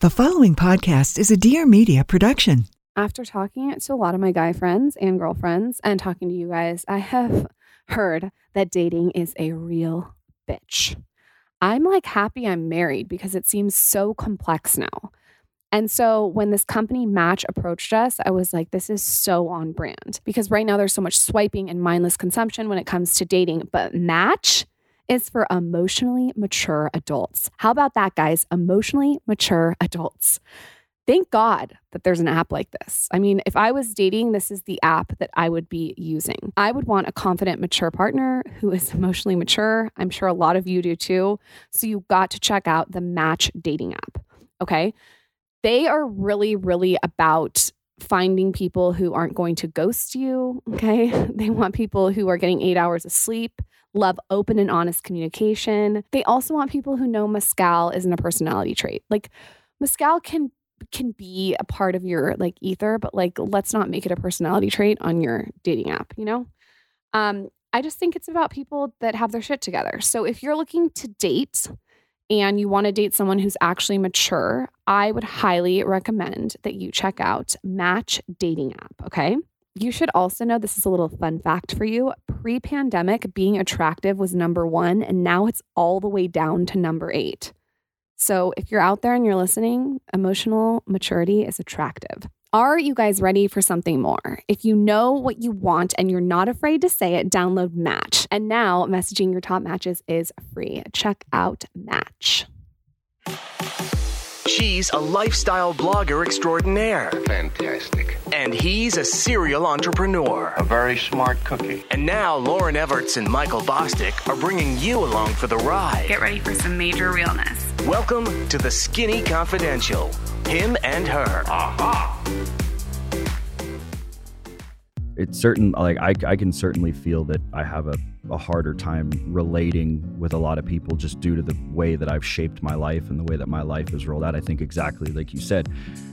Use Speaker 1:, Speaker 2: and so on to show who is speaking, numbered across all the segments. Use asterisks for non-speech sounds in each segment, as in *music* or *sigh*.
Speaker 1: The following podcast is a Dear Media production.
Speaker 2: After talking to a lot of my guy friends and girlfriends and talking to you guys, I have *laughs* heard that dating is a real bitch. I'm like happy I'm married because it seems so complex now. And so when this company Match approached us, I was like, this is so on brand because right now there's so much swiping and mindless consumption when it comes to dating. But Match is for emotionally mature adults. How about that, guys? Emotionally mature adults. Thank God that there's an app like this. I mean, if I was dating, this is the app that I would be using. I would want a confident, mature partner who is *laughs* emotionally mature. I'm sure a lot of you do too. So you got to check out the Match dating app. Okay. They are really, really about finding people who aren't going to ghost you. Okay. *laughs* They want people who are getting eight hours of sleep, love open and honest communication. They also want people who know Mescal isn't a personality trait. Like, Mescal can can be a part of your like ether, but like let's not make it a personality trait on your dating app, you know? Um, I just think it's about people that have their shit together. So if you're looking to date and you want to date someone who's actually mature, I would highly recommend that you check out Match Dating App, okay? You should also know this is a little fun fact for you. Pre pandemic, being attractive was number one, and now it's all the way down to number eight. So if you're out there and you're listening, emotional maturity is attractive. Are you guys ready for something more? If you know what you want and you're not afraid to say it, download Match. And now messaging your top matches is free. Check out Match.
Speaker 3: She's a lifestyle blogger extraordinaire.
Speaker 4: Fantastic.
Speaker 3: And he's a serial entrepreneur.
Speaker 4: A very smart cookie.
Speaker 3: And now Lauryn Evarts and Michael Bosstick are bringing you along for the ride.
Speaker 5: Get ready for some major realness.
Speaker 3: Welcome to the Skinny Confidential. Him and her.
Speaker 4: Aha!
Speaker 6: it's certain like I, I can certainly feel that i have a, a harder time relating with a lot of people just due to the way that i've shaped my life and the way that my life is rolled out i think exactly like you said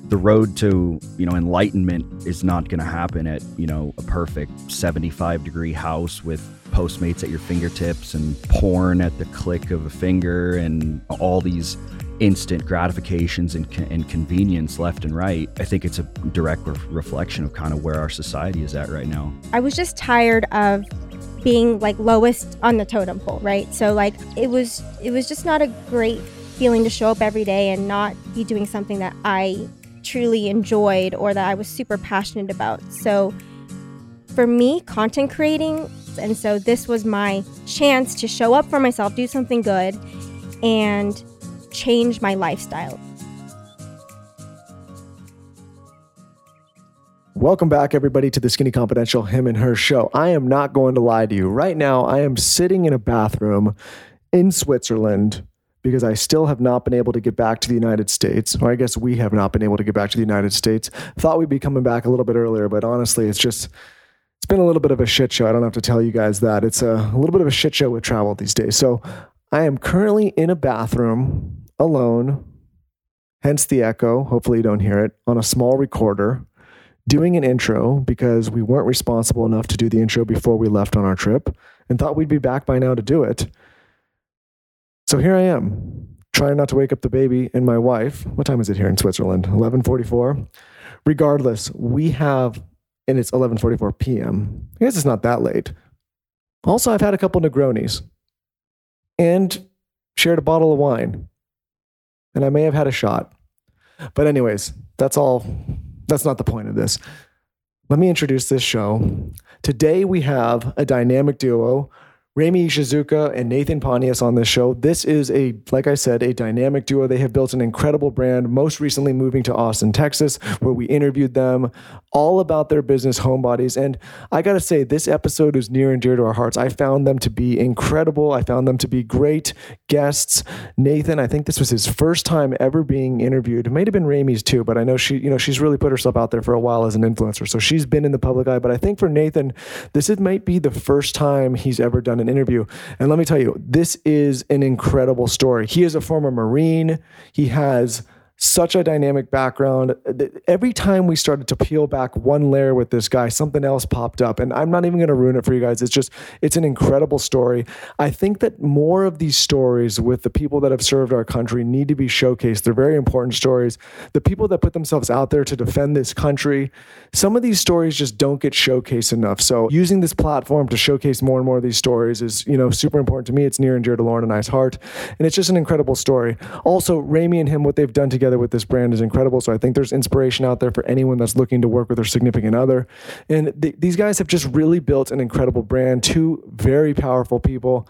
Speaker 6: the road to you know enlightenment is not going to happen at you know a perfect 75 degree house with postmates at your fingertips and porn at the click of a finger and all these instant gratifications and, and convenience left and right, I think it's a direct re- reflection of kind of where our society is at right now.
Speaker 7: I was just tired of being like lowest on the totem pole, right? So like it was it was just not a great feeling to show up every day and not be doing something that I truly enjoyed or that I was super passionate about. So for me, content creating and so this was my chance to show up for myself, do something good and change my lifestyle.
Speaker 8: Welcome back, everybody, to the Skinny Confidential Him and Her show. I am not going to lie to you. Right now, I am sitting in a bathroom in Switzerland because I still have not been able to get back to the United States. Or I guess we have not been able to get back to the United States. Thought we'd be coming back a little bit earlier, but honestly, it's just. It's been a little bit of a shit show. I don't have to tell you guys that. It's a, a little bit of a shit show with travel these days. So I am currently in a bathroom alone, hence the echo. Hopefully, you don't hear it on a small recorder, doing an intro because we weren't responsible enough to do the intro before we left on our trip and thought we'd be back by now to do it. So here I am, trying not to wake up the baby and my wife. What time is it here in Switzerland? 11:44. Regardless, we have and it's 11:44 p.m. I guess it's not that late. Also, I've had a couple Negronis and shared a bottle of wine and I may have had a shot. But, anyways, that's all. That's not the point of this. Let me introduce this show. Today we have a dynamic duo Remi Ishizuka and Nathan Pontious on this show. This is a, like I said, a dynamic duo. They have built an incredible brand, most recently moving to Austin, Texas, where we interviewed them all about their business, Homebodies. And I got to say, this episode is near and dear to our hearts. I found them to be incredible. I found them to be great guests. Nathan, I think this was his first time ever being interviewed. It might have been Remi's too, but I know she, you know, she's really put herself out there for a while as an influencer. So she's been in the public eye. But I think for Nathan, this it might be the first time he's ever done an interview. And let me tell you, this is an incredible story. He is a former Marine. He has such a dynamic background. Every time we started to peel back one layer with this guy, something else popped up. And I'm not even going to ruin it for you guys. It's just, it's an incredible story. I think that more of these stories with the people that have served our country need to be showcased. They're very important stories. The people that put themselves out there to defend this country, some of these stories just don't get showcased enough. So using this platform to showcase more and more of these stories is, you know, super important to me. It's near and dear to Lauryn and I's heart. And it's just an incredible story. Also, Remi and him, what they've done together with this brand is incredible. So I think there's inspiration out there for anyone that's looking to work with their significant other. And th- these guys have just really built an incredible brand. Two very powerful people,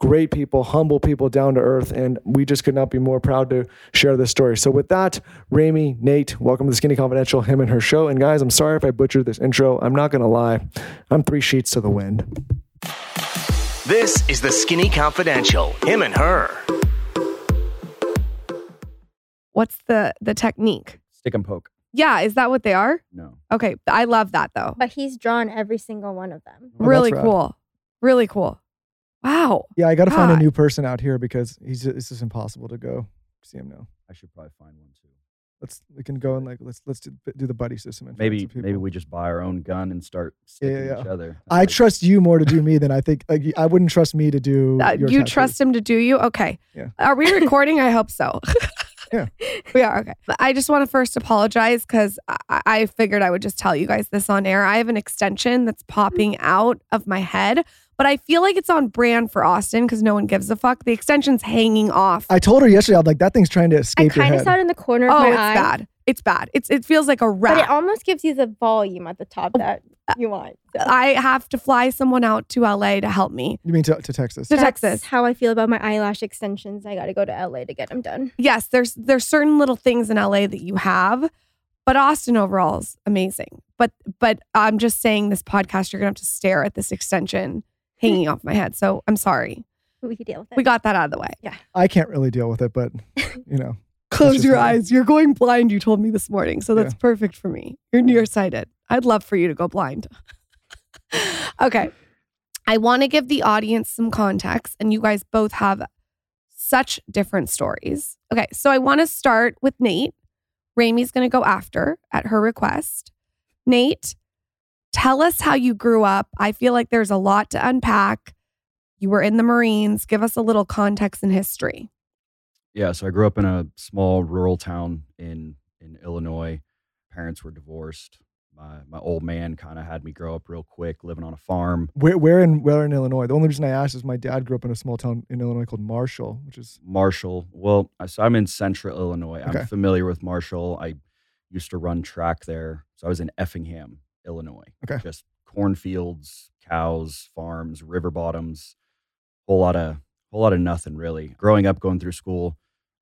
Speaker 8: great people, humble people, down to earth. And we just could not be more proud to share this story. So with that, Remi, Nate, welcome to the Skinny Confidential, him and her show. And guys, I'm sorry if I butchered this intro. I'm not to lie. I'm three sheets to the wind.
Speaker 3: This is the Skinny Confidential, him and her.
Speaker 9: What's the the technique?
Speaker 6: Stick and poke.
Speaker 9: Yeah, is that what they are?
Speaker 6: No.
Speaker 9: Okay, I love that though.
Speaker 7: But he's drawn every single one of them.
Speaker 8: Oh,
Speaker 9: really cool. Really cool. Wow.
Speaker 8: Yeah, I got to find a new person out here because he's it's just impossible to go see him now.
Speaker 6: I should probably find one too.
Speaker 8: Let's we can go and like let's let's do, do the buddy system and
Speaker 6: Maybe maybe we just buy our own gun and start sticking
Speaker 8: yeah,
Speaker 6: each
Speaker 8: yeah.
Speaker 6: other.
Speaker 8: I
Speaker 6: Like,
Speaker 8: trust you more to do me than I think. Like, I wouldn't trust me to do.
Speaker 9: Uh,
Speaker 8: your
Speaker 9: you
Speaker 8: tattoos.
Speaker 9: trust him to do you? Okay.
Speaker 8: Yeah.
Speaker 9: Are we recording? I hope so. *laughs*
Speaker 8: Yeah. *laughs*
Speaker 9: We are. Okay. But I just want to first apologize because I-, I figured I would just tell you guys this on air. I have an extension that's popping out of my head, but I feel like it's on brand for Austin because no one gives a fuck. The extension's hanging off.
Speaker 8: I told her yesterday. I'm like, that thing's trying to
Speaker 7: I
Speaker 8: escape your
Speaker 7: kind of
Speaker 8: head.
Speaker 7: saw it in the corner of
Speaker 9: oh,
Speaker 7: my
Speaker 9: it's
Speaker 7: eye.
Speaker 9: bad. It's bad. It's it feels like a rat.
Speaker 7: But it almost gives you the volume at the top that you want. So
Speaker 9: I have to fly someone out to LA to help me.
Speaker 8: you mean to, to Texas?
Speaker 9: To
Speaker 7: that's
Speaker 9: Texas.
Speaker 7: how I feel about my eyelash extensions. I got to go to LA to get them done.
Speaker 9: Yes, there's there's certain little things in LA that you have, but Austin overall is amazing. But but I'm just saying this podcast, you're gonna have to stare at this extension *laughs* hanging off my head. So I'm sorry.
Speaker 7: We can deal with it.
Speaker 9: We got that out of the way. Yeah.
Speaker 8: I can't really deal with it, but *laughs* you know,
Speaker 9: Close your
Speaker 8: fine.
Speaker 9: eyes. You're going blind, you told me this morning. So that's
Speaker 8: Yeah.
Speaker 9: perfect for me. You're nearsighted. I'd love for you to go blind. *laughs* okay. I want to give the audience some context, and you guys both have such different stories. Okay. So I want to start with Nate. Remi's going to go after at her request. Nate, tell us how you grew up. I feel like there's a lot to unpack. You were in the Marines. Give us a little context and history.
Speaker 6: Yeah, so I grew up in a small rural town in in Illinois. Parents were divorced. My my old man kind of had me grow up real quick, living on a farm.
Speaker 8: where where in where in Illinois? The only reason I asked is my dad grew up in a small town in Illinois called Marshall, which is
Speaker 6: Marshall. Well, I- so I'm in central Illinois.
Speaker 8: Okay.
Speaker 6: I'm familiar with Marshall. I used to run track there. So I was in Effingham, Illinois.
Speaker 8: Okay.
Speaker 6: Just cornfields, cows, farms, river bottoms, whole lot of whole lot of nothing really. Growing up, going through school,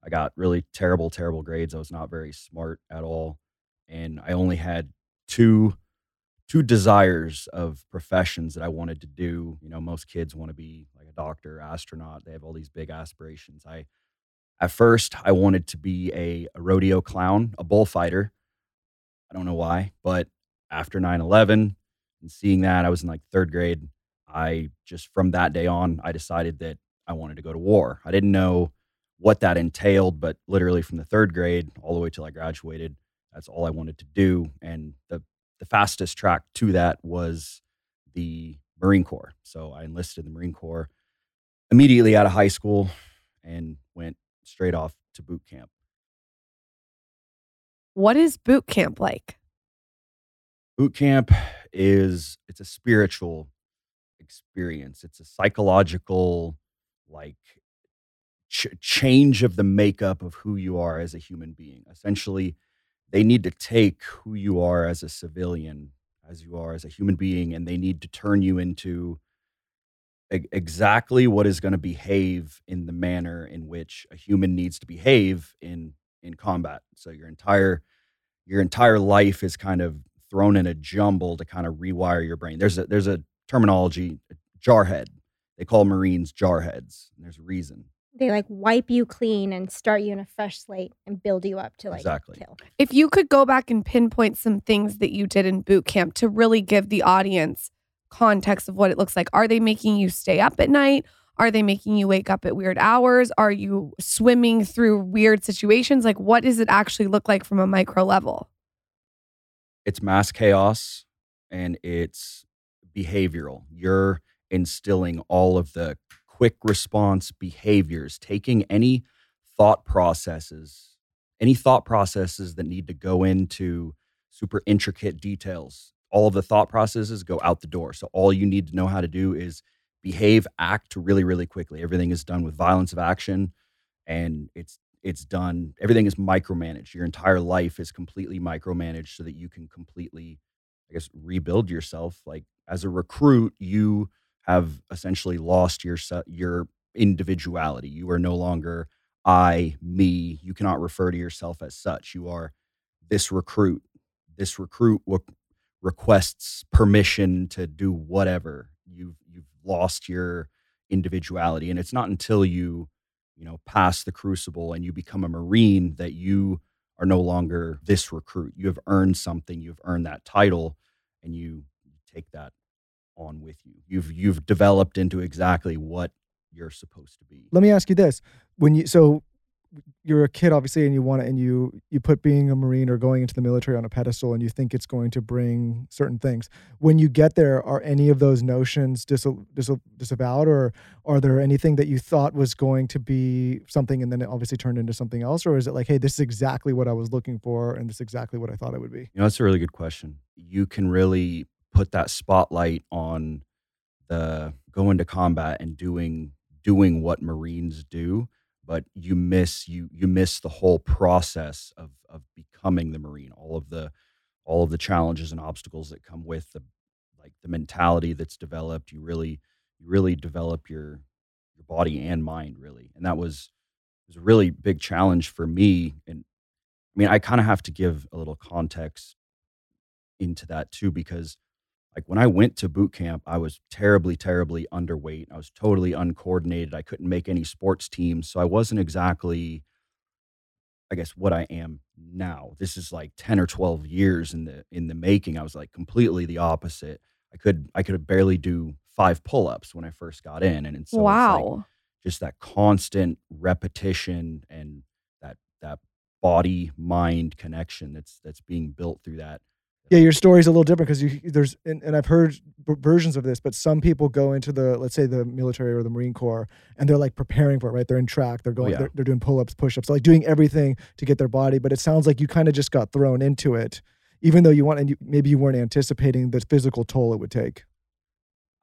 Speaker 6: I got really terrible, terrible grades. I was not very smart at all, and I only had two two desires of professions that I wanted to do. You know, most kids want to be like a doctor, astronaut. They have all these big aspirations. I at first I wanted to be a, a rodeo clown, a bullfighter. I don't know why, but after 9/11 and seeing that, I was in like 3rd grade. I just from that day on, I decided that I wanted to go to war. I didn't know what that entailed, but literally from the 3rd grade all the way till I graduated, that's all I wanted to do and the the fastest track to that was the Marine Corps. So I enlisted in the Marine Corps immediately out of high school and went straight off to boot camp.
Speaker 9: What is boot camp like?
Speaker 6: Boot camp is it's a spiritual experience. It's a psychological like ch- change of the makeup of who you are as a human being. Essentially, they need to take who you are as a civilian, as you are as a human being, and they need to turn you into exactly what is going to behave in the manner in which a human needs to behave in in combat. So your entire your entire life is kind of thrown in a jumble to kind of rewire your brain. There's a there's a terminology, jarhead. They call Marines jarheads. And there's a reason.
Speaker 7: They like wipe you clean and start you in a fresh slate and build you up to like
Speaker 6: Exactly.
Speaker 7: kill.
Speaker 9: If you could go back and pinpoint some things that you did in boot camp to really give the audience context of what it looks like. Are they making you stay up at night? Are they making you wake up at weird hours? Are you swimming through weird situations? Like, what does it actually look like from a micro level?
Speaker 6: It's mass chaos and it's behavioral. You're instilling all of the quick response behaviors, taking any thought processes, any thought processes that need to go into super intricate details. All of the thought processes go out the door. So all you need to know how to do is behave, act really, really quickly. Everything is done with violence of action and it's it's done everything is micromanaged. Your entire life is completely micromanaged so that you can completely I guess rebuild yourself. Like as a recruit, you have essentially lost your your individuality. You are no longer I, me. You cannot refer to yourself as such. You are this recruit. This recruit requests permission to do whatever. You've you've lost your individuality, and it's not until you you know pass the crucible and you become a marine that you are no longer this recruit. You have earned something. You've earned that title, and you take that on with you. You've you've developed into exactly what you're supposed to be.
Speaker 8: Let me ask you this: when you so you're a kid obviously and you want it and you you put being a marine or going into the military on a pedestal and you think it's going to bring certain things. When you get there are any of those notions dis- dis- disavowed or are there anything that you thought was going to be something and then it obviously turned into something else? Or is it like hey this is exactly what i was looking for and this is exactly what i thought it would be?
Speaker 6: You know that's a really good question. You can really put that spotlight on the going to combat and doing doing what Marines do, but you miss you you miss the whole process of of becoming the Marine, all of the all of the challenges and obstacles that come with the like the mentality that's developed. You really you really develop your your body and mind really, and that was was a really big challenge for me. And I mean, I kind of have to give a little context into that too because like when I went to boot camp, I was terribly, terribly underweight. I was totally uncoordinated. I couldn't make any sports teams. So I wasn't exactly, I guess, what I am now. This is like 10 or 12 years in the in the making. I was like completely the opposite. I could I could barely do five pull-ups when I first got in. And, and so
Speaker 9: wow.
Speaker 6: Like just that constant repetition and that that body mind connection that's that's being built through that
Speaker 8: yeah your story's a little different because you there's and, and i've heard versions of this but some people go into the let's say the military or the marine corps and they're like preparing for it right they're in track they're going oh, yeah. they're, they're, doing pull-ups push-ups like doing everything to get their body but it sounds like you kind of just got thrown into it even though you want and you, maybe you weren't anticipating the physical toll it would take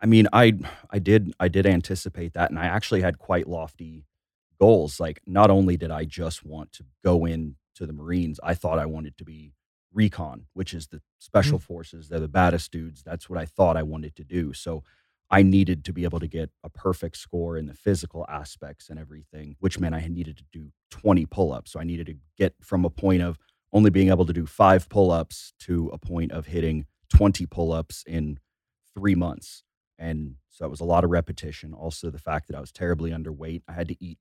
Speaker 6: i mean i i did i did anticipate that and i actually had quite lofty goals like not only did i just want to go in to the marines i thought i wanted to be recon, which is the special mm-hmm. forces. They're the baddest dudes. That's what I thought I wanted to do. So I needed to be able to get a perfect score in the physical aspects and everything, which meant I needed to do 20 pull ups. So I needed to get from a point of only being able to do five pull ups to a point of hitting 20 pull ups in three months. And so it was a lot of repetition. Also, the fact that I was terribly underweight, I had to eat.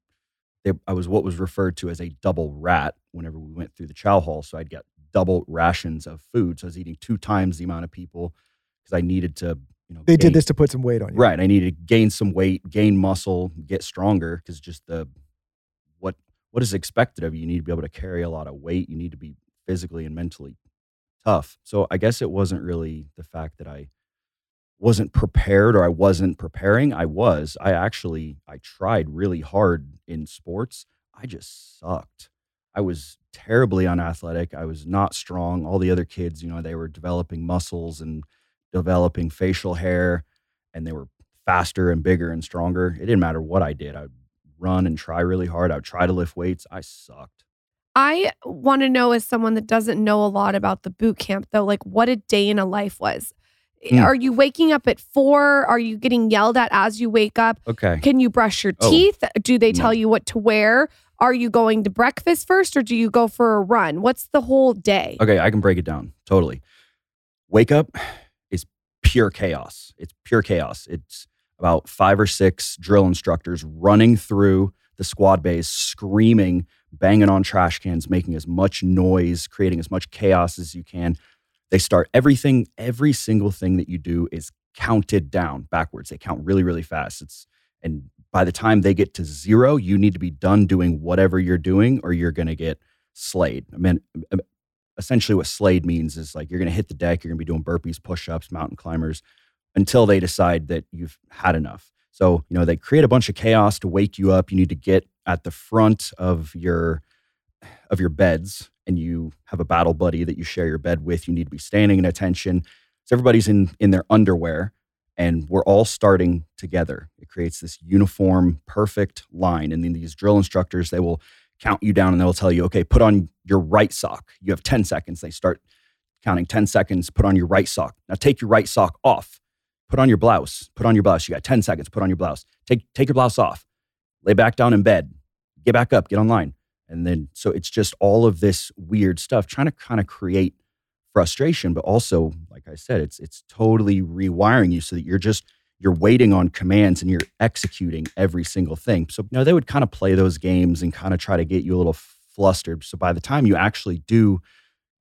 Speaker 6: I was what was referred to as a double rat whenever we went through the chow hall. So I'd get double rations of food. So I was eating two times the amount of people because I needed to, you know.
Speaker 8: They gain, did this to put some weight on you.
Speaker 6: Right. I needed to gain some weight, gain muscle, get stronger because just the what what is expected of you. You need to be able to carry a lot of weight. You need to be physically and mentally tough. So I guess it wasn't really the fact that I wasn't prepared or I wasn't preparing. I was. I actually I tried really hard in sports. I just sucked. I was terribly unathletic. I was not strong. All the other kids, you know, they were developing muscles and developing facial hair and they were faster and bigger and stronger. It didn't matter what I did. I would run and try really hard. I would try to lift weights. I sucked.
Speaker 9: I want to know as someone that doesn't know a lot about the boot camp though, like what a day in a life was. Mm. Are you waking up at four? Are you getting yelled at as you wake up?
Speaker 6: Okay.
Speaker 9: Can you brush your oh, teeth? Do they tell you what to wear? Are you going to breakfast first or do you go for a run? What's the whole day?
Speaker 6: Okay, I can break it down totally. Wake up is pure chaos. It's pure chaos. It's about five or six drill instructors running through the squad base, screaming, banging on trash cans, making as much noise, creating as much chaos as you can. They start everything, every single thing that you do is counted down backwards. They count really, really fast. It's and by the time they get to zero, you need to be done doing whatever you're doing, or you're going to get slayed. I mean, um, essentially, what slayed means is like you're going to hit the deck, you're going to be doing burpees, push ups, mountain climbers until they decide that you've had enough. So, you know, they create a bunch of chaos to wake you up. You need to get at the front of your of your beds and you have a battle buddy that you share your bed with. You need to be standing in attention. So everybody's in in their underwear and we're all starting together. It creates this uniform, perfect line. And then these drill instructors, they will count you down and they'll tell you, okay, put on your right sock. You have 10 seconds. They start counting 10 seconds, put on your right sock. Now take your right sock off. Put on your blouse. Put on your blouse. You got 10 seconds. Put on your blouse. Take take your blouse off. Lay back down in bed. Get back up. Get online. And then so it's just all of this weird stuff trying to kind of create frustration, but also, like I said, it's it's totally rewiring you so that you're just you're waiting on commands and you're executing every single thing. So, you know, they would kind of play those games and kind of try to get you a little flustered. So by the time you actually do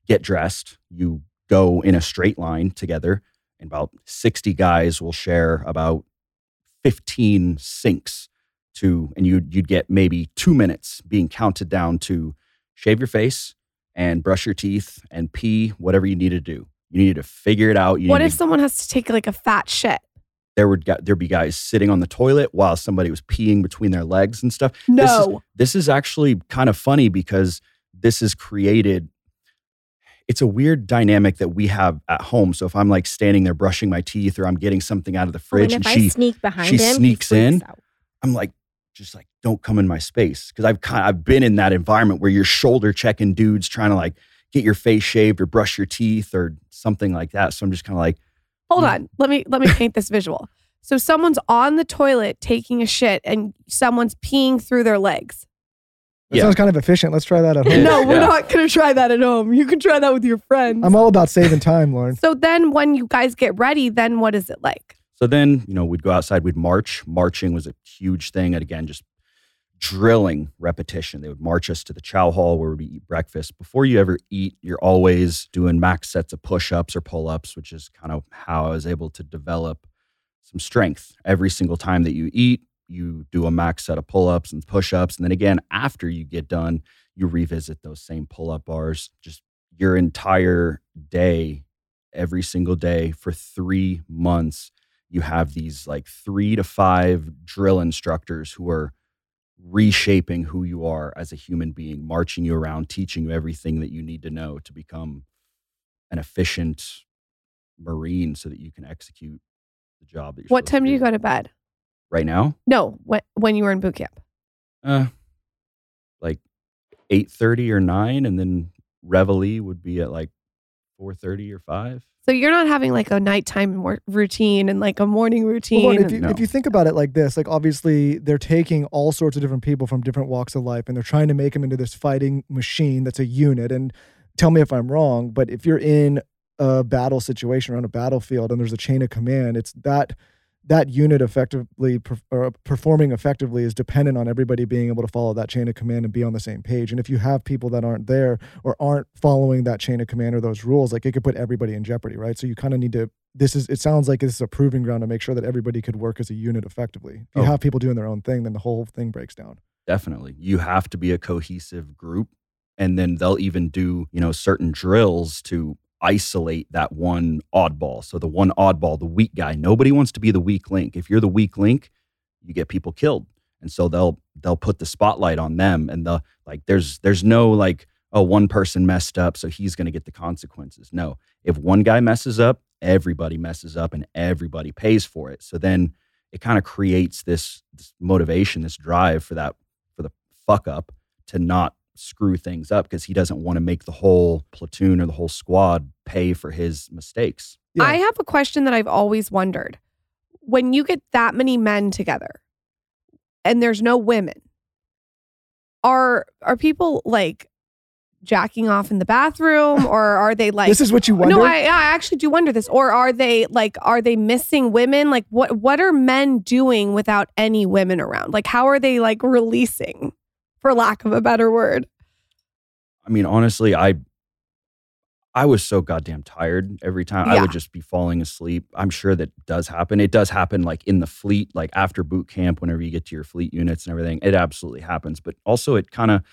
Speaker 6: get dressed, you go in a straight line together, and about 60 guys will share about 15 sinks to, and you'd, you'd get maybe two minutes being counted down to shave your face, and brush your teeth and pee, whatever you need to do. You need to figure it out. You
Speaker 2: What if
Speaker 6: to-
Speaker 2: someone has to take like a fat shit?
Speaker 6: there would there'd be guys sitting on the toilet while somebody was peeing between their legs and stuff. This is,
Speaker 2: No.
Speaker 6: this is actually kind of funny because this is created. It's a weird dynamic that we have at home. So if I'm like standing there brushing my teeth or I'm getting something out of the oh, fridge
Speaker 7: and
Speaker 6: and,
Speaker 7: if
Speaker 6: she
Speaker 7: I sneak behind
Speaker 6: she
Speaker 7: him,
Speaker 6: sneaks in,
Speaker 7: out.
Speaker 6: I'm like, just like, don't come in my space. Cause I've kind I've been in that environment where you're shoulder checking dudes trying to like get your face shaved or brush your teeth or something like that. So I'm just kind of like,
Speaker 2: Hold mm. on. Let me let me paint this visual. So someone's on the toilet taking a shit and someone's peeing through their legs.
Speaker 8: That
Speaker 6: Yeah.
Speaker 8: sounds kind of efficient. Let's try that at home. *laughs*
Speaker 2: No, we're
Speaker 6: Yeah.
Speaker 2: not going to try that at home. You can try that with your friends.
Speaker 8: I'm all about saving time, Lauryn.
Speaker 2: so then when you guys get ready, then what is it like?
Speaker 6: So then, you know, we'd go outside, we'd march. Marching was a huge thing. And again, just drilling repetition. They would march us to the chow hall where we eat breakfast. Before you ever eat, you're always doing max sets of push ups or pull ups, which is kind of how I was able to develop some strength. Every single time that you eat, you do a max set of pull ups and push ups. And then again, after you get done, you revisit those same pull up bars. Just your entire day, every single day for three months you have these like three to five drill instructors who are reshaping who you are as a human being, marching you around, teaching you everything that you need to know to become an efficient Marine so that you can execute the job that
Speaker 2: What time do you go to bed?
Speaker 6: Right now?
Speaker 2: No, when when you were in boot camp.
Speaker 6: Uh like eight thirty or nine, and then Reveille would be at like four thirty or five.
Speaker 2: So you're not having like a nighttime mor- routine and like a morning routine.
Speaker 8: Well, if
Speaker 2: and-
Speaker 8: you, if you think about it like this, like obviously they're taking all sorts of different people from different walks of life and they're trying to make them into this fighting machine that's a unit. And tell me if I'm wrong, but if you're in a battle situation or on a battlefield and there's a chain of command, it's that that unit effectively per, or performing effectively is dependent on everybody being able to follow that chain of command and be on the same page. And if you have people that aren't there or aren't following that chain of command or those rules, like it could put everybody in jeopardy, right? So you kind of need to. This is. It sounds like this is a proving ground to make sure that everybody could work as a unit effectively. If you
Speaker 6: Oh.
Speaker 8: have people doing their own thing, then the whole thing breaks down.
Speaker 6: Definitely. You have to be a cohesive group. And then they'll even do, you know, certain drills to isolate that one oddball. So the one oddball, the weak guy, nobody wants to be the weak link. If you're the weak link, you get people killed. And so they'll they'll put the spotlight on them and the like there's there's no like oh one person messed up so he's going to get the consequences. No. If one guy messes up, everybody messes up and everybody pays for it. So then it kind of creates this, this motivation, this drive for that for the fuck up to not screw things up because he doesn't want to make the whole platoon or the whole squad pay for his mistakes.
Speaker 8: Yeah.
Speaker 2: I have a question that I've always wondered. When you get that many men together and there's no women, are are people like jacking off in the bathroom *laughs* or are they like
Speaker 8: this is what you wonder.
Speaker 2: No, I, I actually do wonder this. Or are they like are they missing women? Like what what are men doing without any women around? Like how are they like releasing for lack of a better word?
Speaker 6: I mean, honestly, I I was so goddamn tired every time. I would just be falling asleep. I'm sure that does happen. It does happen like in the fleet, like after boot camp, whenever you get to your fleet units and everything. It absolutely happens. But also, it kind of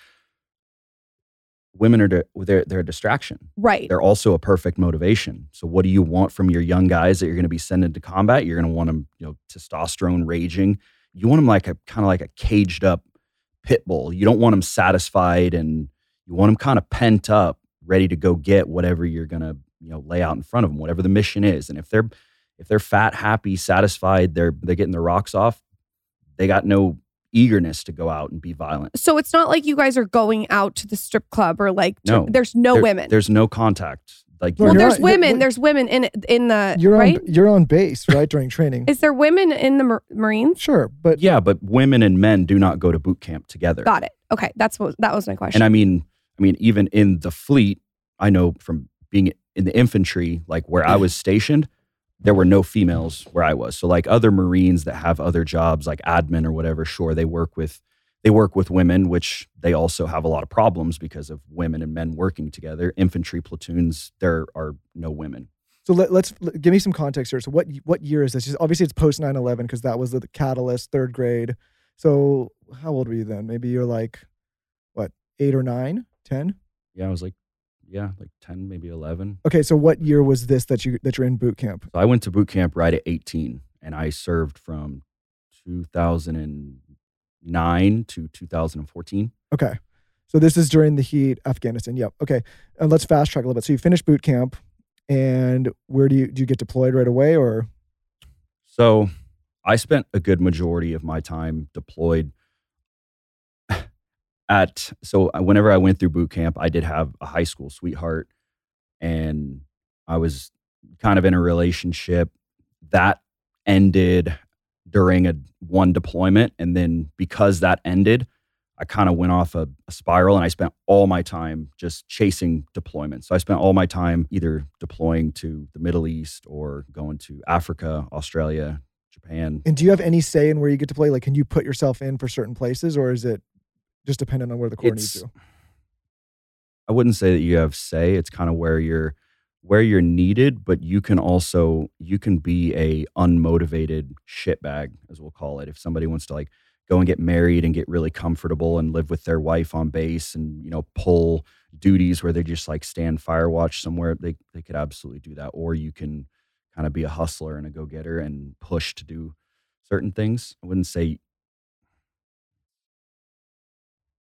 Speaker 6: women are di- they're they're a distraction.
Speaker 2: Right.
Speaker 6: They're also a perfect motivation. So, what do you want from your young guys that you're going to be sending to combat? You're going to want them, you know, testosterone raging. You want them like a kind of like a caged up pit bull. You don't want them satisfied, and you want them kind of pent up, ready to go get whatever you're going to, you know, lay out in front of them, whatever the mission is. And if they're if they're fat, happy, satisfied, they're they're getting their rocks off. They got no eagerness to go out and be violent.
Speaker 2: So it's not like you guys are going out to the strip club or like to-
Speaker 6: No.
Speaker 2: there's no
Speaker 6: There-
Speaker 2: women.
Speaker 6: There's no contact. Like
Speaker 8: Well,
Speaker 2: well, there's
Speaker 8: on-
Speaker 2: women. there's women in in the
Speaker 8: You're
Speaker 2: right.
Speaker 8: on you're on base, right, during *laughs* training.
Speaker 2: Is there women in the Mar- Marines?
Speaker 8: sure, but
Speaker 6: Yeah, but women and men do not go to boot camp together.
Speaker 2: Got it. Okay, that's what that was my question.
Speaker 6: And I mean, I mean, even in the fleet, I know from being in the infantry, like where I was stationed, there were no females where I was. So like other Marines that have other jobs, like admin or whatever, sure, they work with they work with women, which they also have a lot of problems because of women and men working together. Infantry platoons, there are no women.
Speaker 8: So let, let's let- give me some context here. So what what year is this? Just- Obviously, it's post 9-11 because that was the, catalyst, third grade. So how old were you then? Maybe you're like, what, eight or nine, ten?
Speaker 6: Yeah, I was like, yeah, like ten, maybe eleven.
Speaker 8: Okay, so what year was this that you that you're in boot camp?
Speaker 6: So I went to boot camp right at 18 and I served from 2009 to 2014.
Speaker 8: Okay, so this is during the heat, Afghanistan. Yep. Okay, and let's fast track a little bit. So you finished boot camp, and where do you do you get deployed right away or?
Speaker 6: So I spent a good majority of my time deployed *sighs* at so uh, whenever I went through boot camp, I did have a high school sweetheart and I was kind of in a relationship that ended during a one deployment and then because that ended I kind of went off a, a spiral and I spent all my time just chasing deployments. So I spent all my time either deploying to the Middle East or going to Africa, Australia, Japan.
Speaker 8: And do you have any say in where you get to play? Like, can you put yourself in for certain places, or is it just dependent on where the Corps needs
Speaker 6: It's-
Speaker 8: you?
Speaker 6: I wouldn't say that you have say. It's kind of where you're where you're needed, but you can also you can be a unmotivated shitbag, as we'll call it. If somebody wants to like go and get married and get really comfortable and live with their wife on base and you know pull duties where they just like stand fire watch somewhere, they they could absolutely do that. Or you can kind of be a hustler and a go getter and push to do certain things. I wouldn't say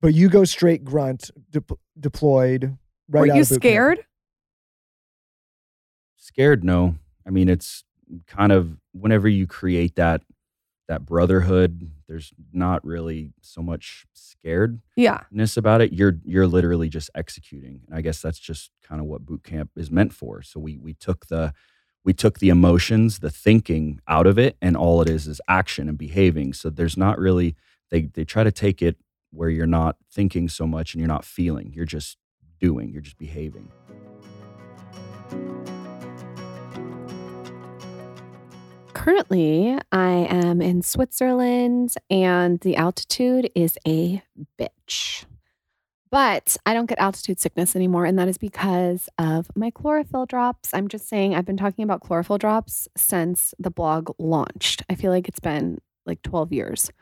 Speaker 8: But you go straight grunt, dep- deployed. Right
Speaker 2: Were
Speaker 8: out
Speaker 2: you
Speaker 8: of boot camp.
Speaker 2: Scared?
Speaker 6: no. I mean it's kind of whenever you create that that brotherhood there's not really so much scaredness
Speaker 2: Yeah.
Speaker 6: about it. You're you're literally just executing. And i guess that's just kind of what boot camp is meant for. So we we took the we took the emotions the thinking out of it and all it is is action and behaving. So there's not really they they try to take it where you're not thinking so much and you're not feeling. You're just doing. You're just behaving
Speaker 2: Currently, I am in Switzerland and the altitude is a bitch. But I don't get altitude sickness anymore. And that is because of my chlorophyll drops. I'm just saying, I've been talking about chlorophyll drops since the blog launched. I feel like it's been like 12 years.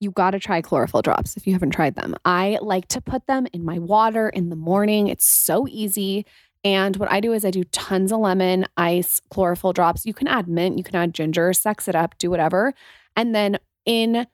Speaker 2: You got to try chlorophyll drops if you haven't tried them. I like to put them in my water in the morning. It's so easy. And what I do is I do tons of lemon, ice, chlorophyll drops. You can add mint, you can add ginger, sex it up, do whatever. And then in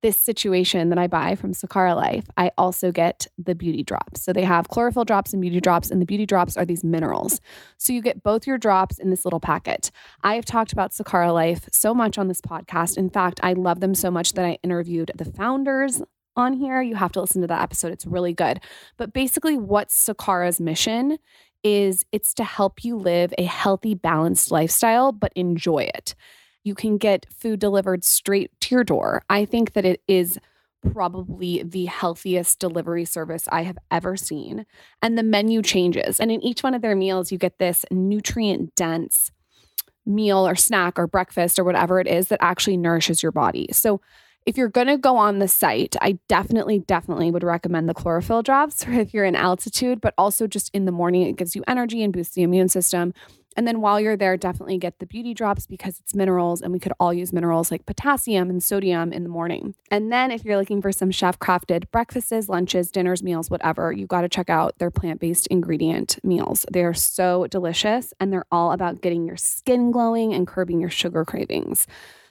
Speaker 2: this situation that I buy from Sakara Life, I also get the beauty drops. So they have chlorophyll drops and beauty drops, and the beauty drops are these minerals. So you get both your drops in this little packet. I have talked about Sakara Life so much on this podcast. In fact, I love them so much that I interviewed the founders on here. You have to listen to that episode, it's really good. But basically, what's Sakara's mission? Is it's to help you live a healthy, balanced lifestyle, but enjoy it you can get food delivered straight to your door. I think that it is probably the healthiest delivery service I have ever seen. And the menu changes. And in each one of their meals, you get this nutrient dense meal or snack or breakfast or whatever it is that actually nourishes your body. So if you're going to go on the site, I definitely, definitely would recommend the chlorophyll drops *laughs* if you're in altitude, but also just in the morning. It gives you energy and boosts the immune system. And then while you're there, definitely get the beauty drops because it's minerals, and we could all use minerals like potassium and sodium in the morning. And then if you're looking for some chef crafted breakfasts, lunches, dinners, meals, whatever, you got to check out their plant based ingredient meals. They are so delicious, and they're all about getting your skin glowing and curbing your sugar cravings.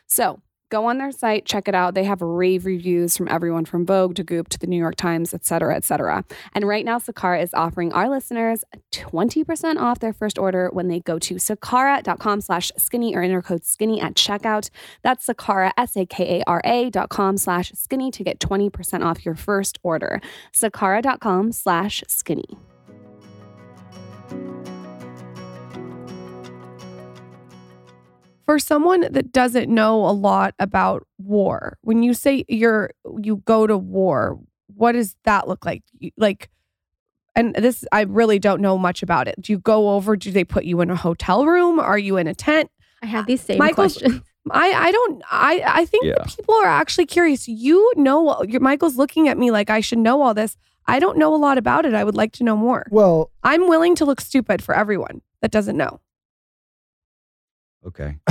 Speaker 2: So, go on their site check it out. They have rave reviews from everyone from vogue to goop to the new york times et cetera et cetera. And right now sakara is offering our listeners 20% off their first order when they go to sakara.com slash skinny or enter code skinny at checkout. That's sakara s-a-k-a-r-a dot com slash skinny to get 20% off your first order. Sakara.com slash skinny
Speaker 9: for someone that doesn't know a lot about war, when you say you're you go to war, what does that look like? Like, and this I really don't know much about it. Do you go over? Do they put you in a hotel room? Are you in a tent?
Speaker 7: I have these same
Speaker 9: Michael's-
Speaker 7: questions. *laughs*
Speaker 9: I I don't. I I think
Speaker 6: Yeah.
Speaker 9: people are actually curious. You know, your Michael's looking at me like I should know all this. I don't know a lot about it. I would like to know more.
Speaker 8: Well,
Speaker 9: I'm willing to look stupid for everyone that doesn't know.
Speaker 6: Okay. *laughs*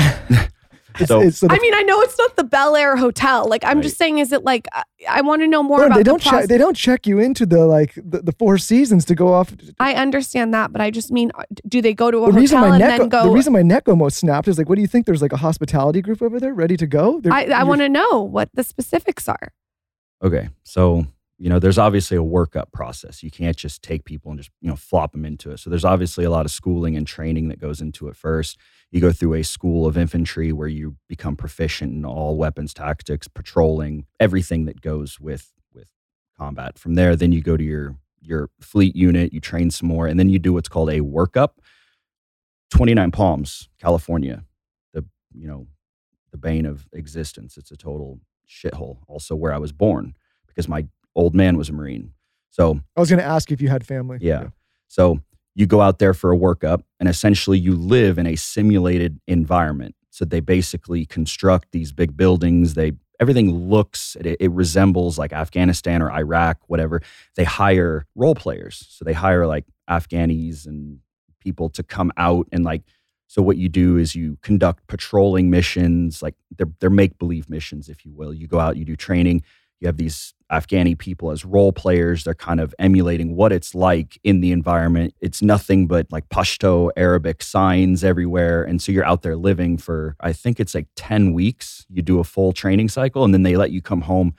Speaker 8: it's,
Speaker 6: So-
Speaker 8: it's so the-
Speaker 9: I mean, I know it's not the Bel Air Hotel. Like, I'm
Speaker 6: Right.
Speaker 9: just saying, is it like I, I want to know more
Speaker 8: no,
Speaker 9: about
Speaker 8: they don't check. They don't check you into the like the, the Four Seasons to go off.
Speaker 9: I understand that, but I just mean, uh, do they go to a
Speaker 8: the reason
Speaker 9: hotel
Speaker 8: my
Speaker 9: and
Speaker 8: neck,
Speaker 9: then go?
Speaker 8: the reason my neck almost snapped is like, what do you think? There's like a hospitality group over there ready to go. They're-
Speaker 9: I, I want to know what the specifics are.
Speaker 6: Okay. So, you know, there's obviously a workup process. You can't just take people and just, you know, flop them into it. So there's obviously a lot of schooling and training that goes into it first. You go through a school of infantry where you become proficient in all weapons tactics, patrolling, everything that goes with with combat. From there, then you go to your your fleet unit, you train some more, and then you do what's called a workup. 29 Palms, California. The, you know, the bane of existence. It's a total shithole. Also where I was born because my old man was a Marine. So
Speaker 8: I was going to ask if you had family.
Speaker 6: yeah. So you go out there for a workup and essentially you live in a simulated environment. So they basically construct these big buildings. They everything looks it, it resembles like Afghanistan or Iraq, whatever. They hire role players. So they hire like Afghanis and people to come out and like so what you do is you conduct patrolling missions, like they're they're make believe missions, if you will. You go out, you do training. You have these Afghani people as role players. They're kind of emulating what it's like in the environment. It's nothing but like Pashto Arabic signs everywhere. And so you're out there living for, I think it's like 10 weeks. You do a full training cycle and then they let you come home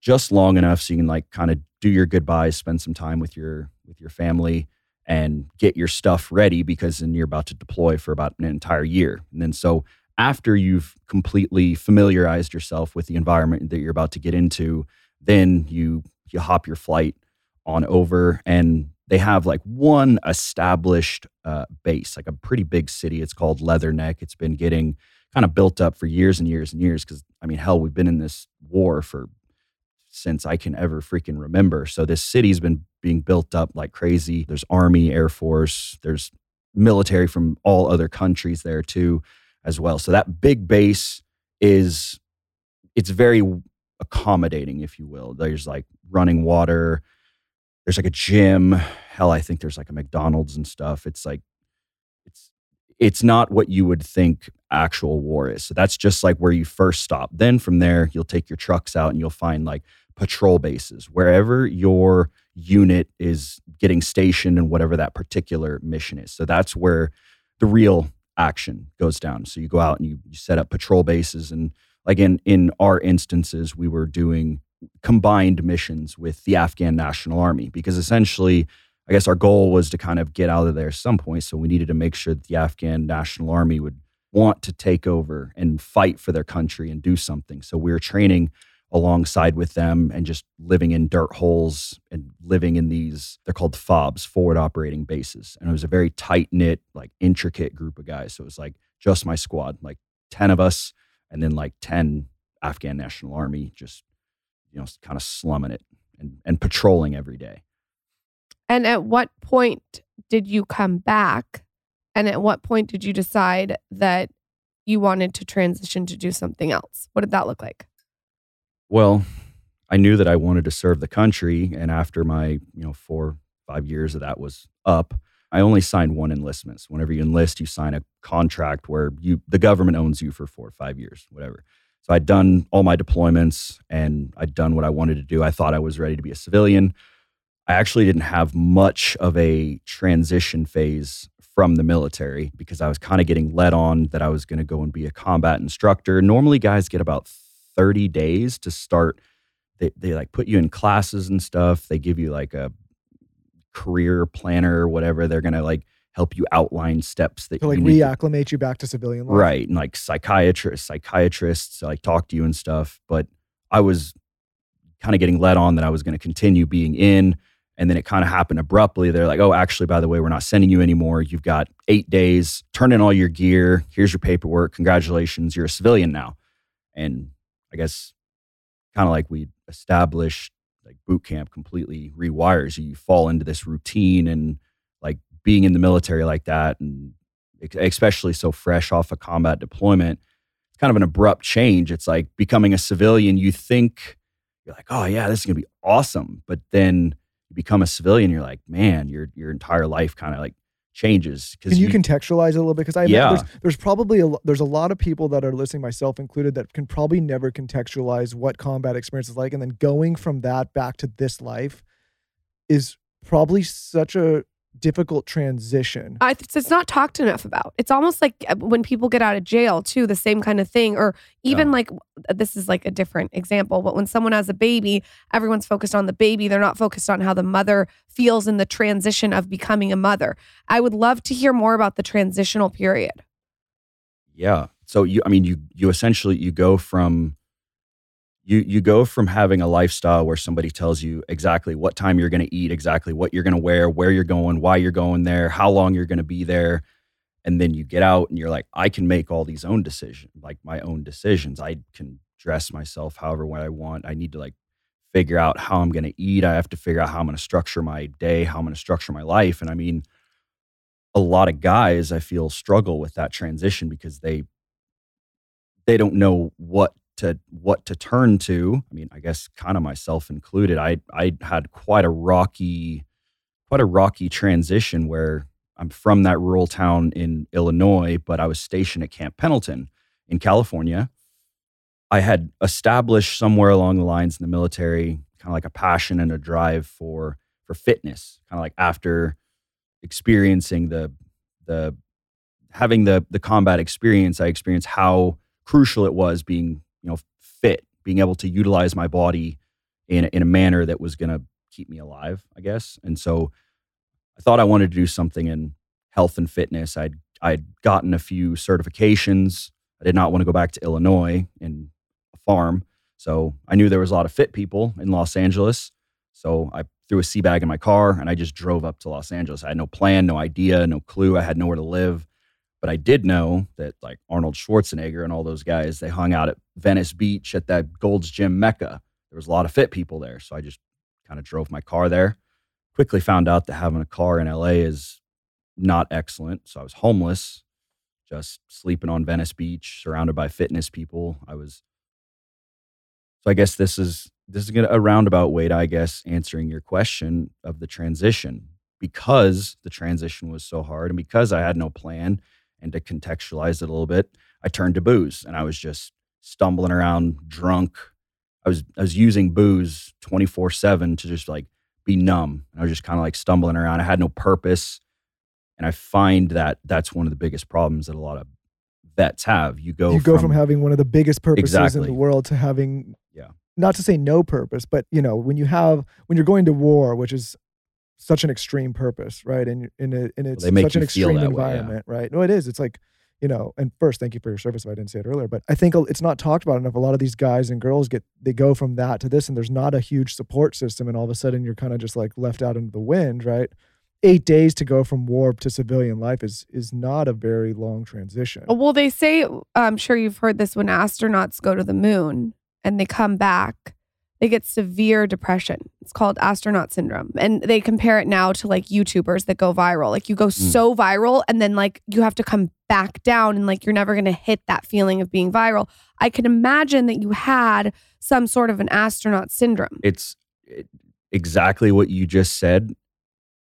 Speaker 6: just long enough so you can like kind of do your goodbyes, spend some time with your with your family and get your stuff ready because then you're about to deploy for about an entire year. And then so after you've completely familiarized yourself with the environment that you're about to get into, then you you hop your flight on over and they have like one established uh, base, like a pretty big city. It's called Leatherneck. It's been getting kind of built up for years and years and years because I mean, hell, we've been in this war for since I can ever freaking remember. So this city's been being built up like crazy. There's army, air force, there's military from all other countries there too as well. So that big base is it's very accommodating if you will. There's like running water, there's like a gym, hell I think there's like a McDonald's and stuff. It's like it's it's not what you would think actual war is. So that's just like where you first stop. Then from there you'll take your trucks out and you'll find like patrol bases wherever your unit is getting stationed and whatever that particular mission is. So that's where the real action goes down. So you go out and you, you set up patrol bases and like in in our instances we were doing combined missions with the Afghan National Army because essentially I guess our goal was to kind of get out of there at some point so we needed to make sure that the Afghan National Army would want to take over and fight for their country and do something. So we were training alongside with them and just living in dirt holes and living in these they're called fobs forward operating bases and it was a very tight knit like intricate group of guys so it was like just my squad like 10 of us and then like 10 afghan national army just you know kind of slumming it and, and patrolling every day
Speaker 9: And at what point did you come back? And at what point did you decide that you wanted to transition to do something else? What did that look like?
Speaker 6: Well, I knew that I wanted to serve the country, and after my you know four five years of that was up, I only signed one enlistment. So whenever you enlist, you sign a contract where you the government owns you for four or five years, whatever. So I'd done all my deployments and I'd done what I wanted to do. I thought I was ready to be a civilian. I actually didn't have much of a transition phase from the military because I was kind of getting led on that I was going to go and be a combat instructor. Normally, guys get about 30 days to start. They, they like put you in classes and stuff. They give you like a career planner or whatever. They're going to like help you outline steps that
Speaker 8: To like
Speaker 6: you need to-
Speaker 8: reacclimate you back to civilian life.
Speaker 6: right and like psychiatrists psychiatrists like talk to you and stuff but i was kind of getting led on that i was going to continue being in and then it kind of happened abruptly they're like oh actually by the way we're not sending you anymore you've got eight days turn in all your gear here's your paperwork congratulations you're a civilian now and i guess kind of like we established like boot camp completely rewires you. You fall into this routine and like being in the military like that and especially so fresh off a combat deployment it's kind of an abrupt change. It's like becoming a civilian you think you're like oh yeah this is to be awesome. But then you become a civilian you're like man your your entire life kind of like changes
Speaker 8: Can you, contextualize it a little bit? Because I
Speaker 6: Yeah.
Speaker 8: there's, there's probably a, there's a lot of people that are listening, myself included, that can probably never contextualize what combat experience is like, and then going from that back to this life is probably such a difficult transition.
Speaker 9: I th- it's not talked enough about. It's almost like uh, when people get out of jail too, the same kind of thing. Or even like uh, this is like a different example, but when someone has a baby, everyone's focused on the baby. They're not focused on how the mother feels in the transition of becoming a mother. I would love to hear more about the transitional period.
Speaker 6: Yeah. So you I mean you you essentially you go from you you go from having a lifestyle where somebody tells you exactly what time you're going to eat, exactly what you're going to wear, where you're going, why you're going there, how long you're going to be there, and then you get out and you're like I can make all these own decisions, like my own decisions. I can dress myself however way I want. I need to like figure out how I'm going to eat. I have to figure out how I'm going to structure my day, how I'm going to structure my life. And I mean, a lot of guys I feel struggle with that transition because they they don't know what to what to turn to. I mean, I guess kind of myself included. I I had quite a rocky quite a rocky transition where I'm from that rural town in Illinois, but I was stationed at Camp Pendleton in California. I had established somewhere along the lines in the military kind of like a passion and a drive for for fitness, kind of like after experiencing the the having the the combat experience, I experienced how crucial it was being you know fit, being able to utilize my body in a- in a manner that was going to keep me alive, I guess. And so I thought I wanted to do something in health and fitness. I'd I'd gotten a few certifications. I did not want to go back to Illinois and a farm. So I knew there was a lot of fit people in Los Angeles. So I threw a sea bag in my car and I just drove up to Los Angeles. I had no plan, no idea, no clue. I had nowhere to live. But I did know that like Arnold Schwarzenegger and all those guys, they hung out at Venice Beach at that Gold's Gym Mecca. There was a lot of fit people there. So I just kind of drove my car there. Quickly found out that having a car in LA is not excellent. So I was homeless, just sleeping on Venice Beach, surrounded by fitness people. I was so I guess this is this is gonna a roundabout way to I guess answering your question of the transition because the transition was so hard and because I had no plan and to contextualize it a little bit, I turned to booze and I was just stumbling around drunk. I was I was using booze 24/7 to just like be numb. And I was just kind of like stumbling around. I had no purpose. And I find that that's one of the biggest problems that a lot of vets have. You go
Speaker 8: you go from, having one of the biggest purposes in the world to having
Speaker 6: Yeah.
Speaker 8: not to say no purpose but you know when you have when you're going to war which is such an extreme purpose right? And in a, and it's
Speaker 6: they make
Speaker 8: such an extreme
Speaker 6: that way, yeah.
Speaker 8: environment right? No it is. It's like you know and first thank you for your service if i didn't say it earlier but i think it's not talked about enough. A lot of these guys and girls get they go from that to this and there's not a huge support system and all of a sudden you're kind of just like left out into the wind right? Eight days to go from war to civilian life is is not a very long transition.
Speaker 9: Well, they say, I'm sure you've heard this when astronauts go to the moon and they come back, they get severe depression. It's called astronaut syndrome. And they compare it now to like YouTubers that go viral. Like you go mm. so viral and then like you have to come back down and like you're never going to hit that feeling of being viral. I can imagine that you had some sort of an astronaut syndrome.
Speaker 6: it's it- exactly what you just said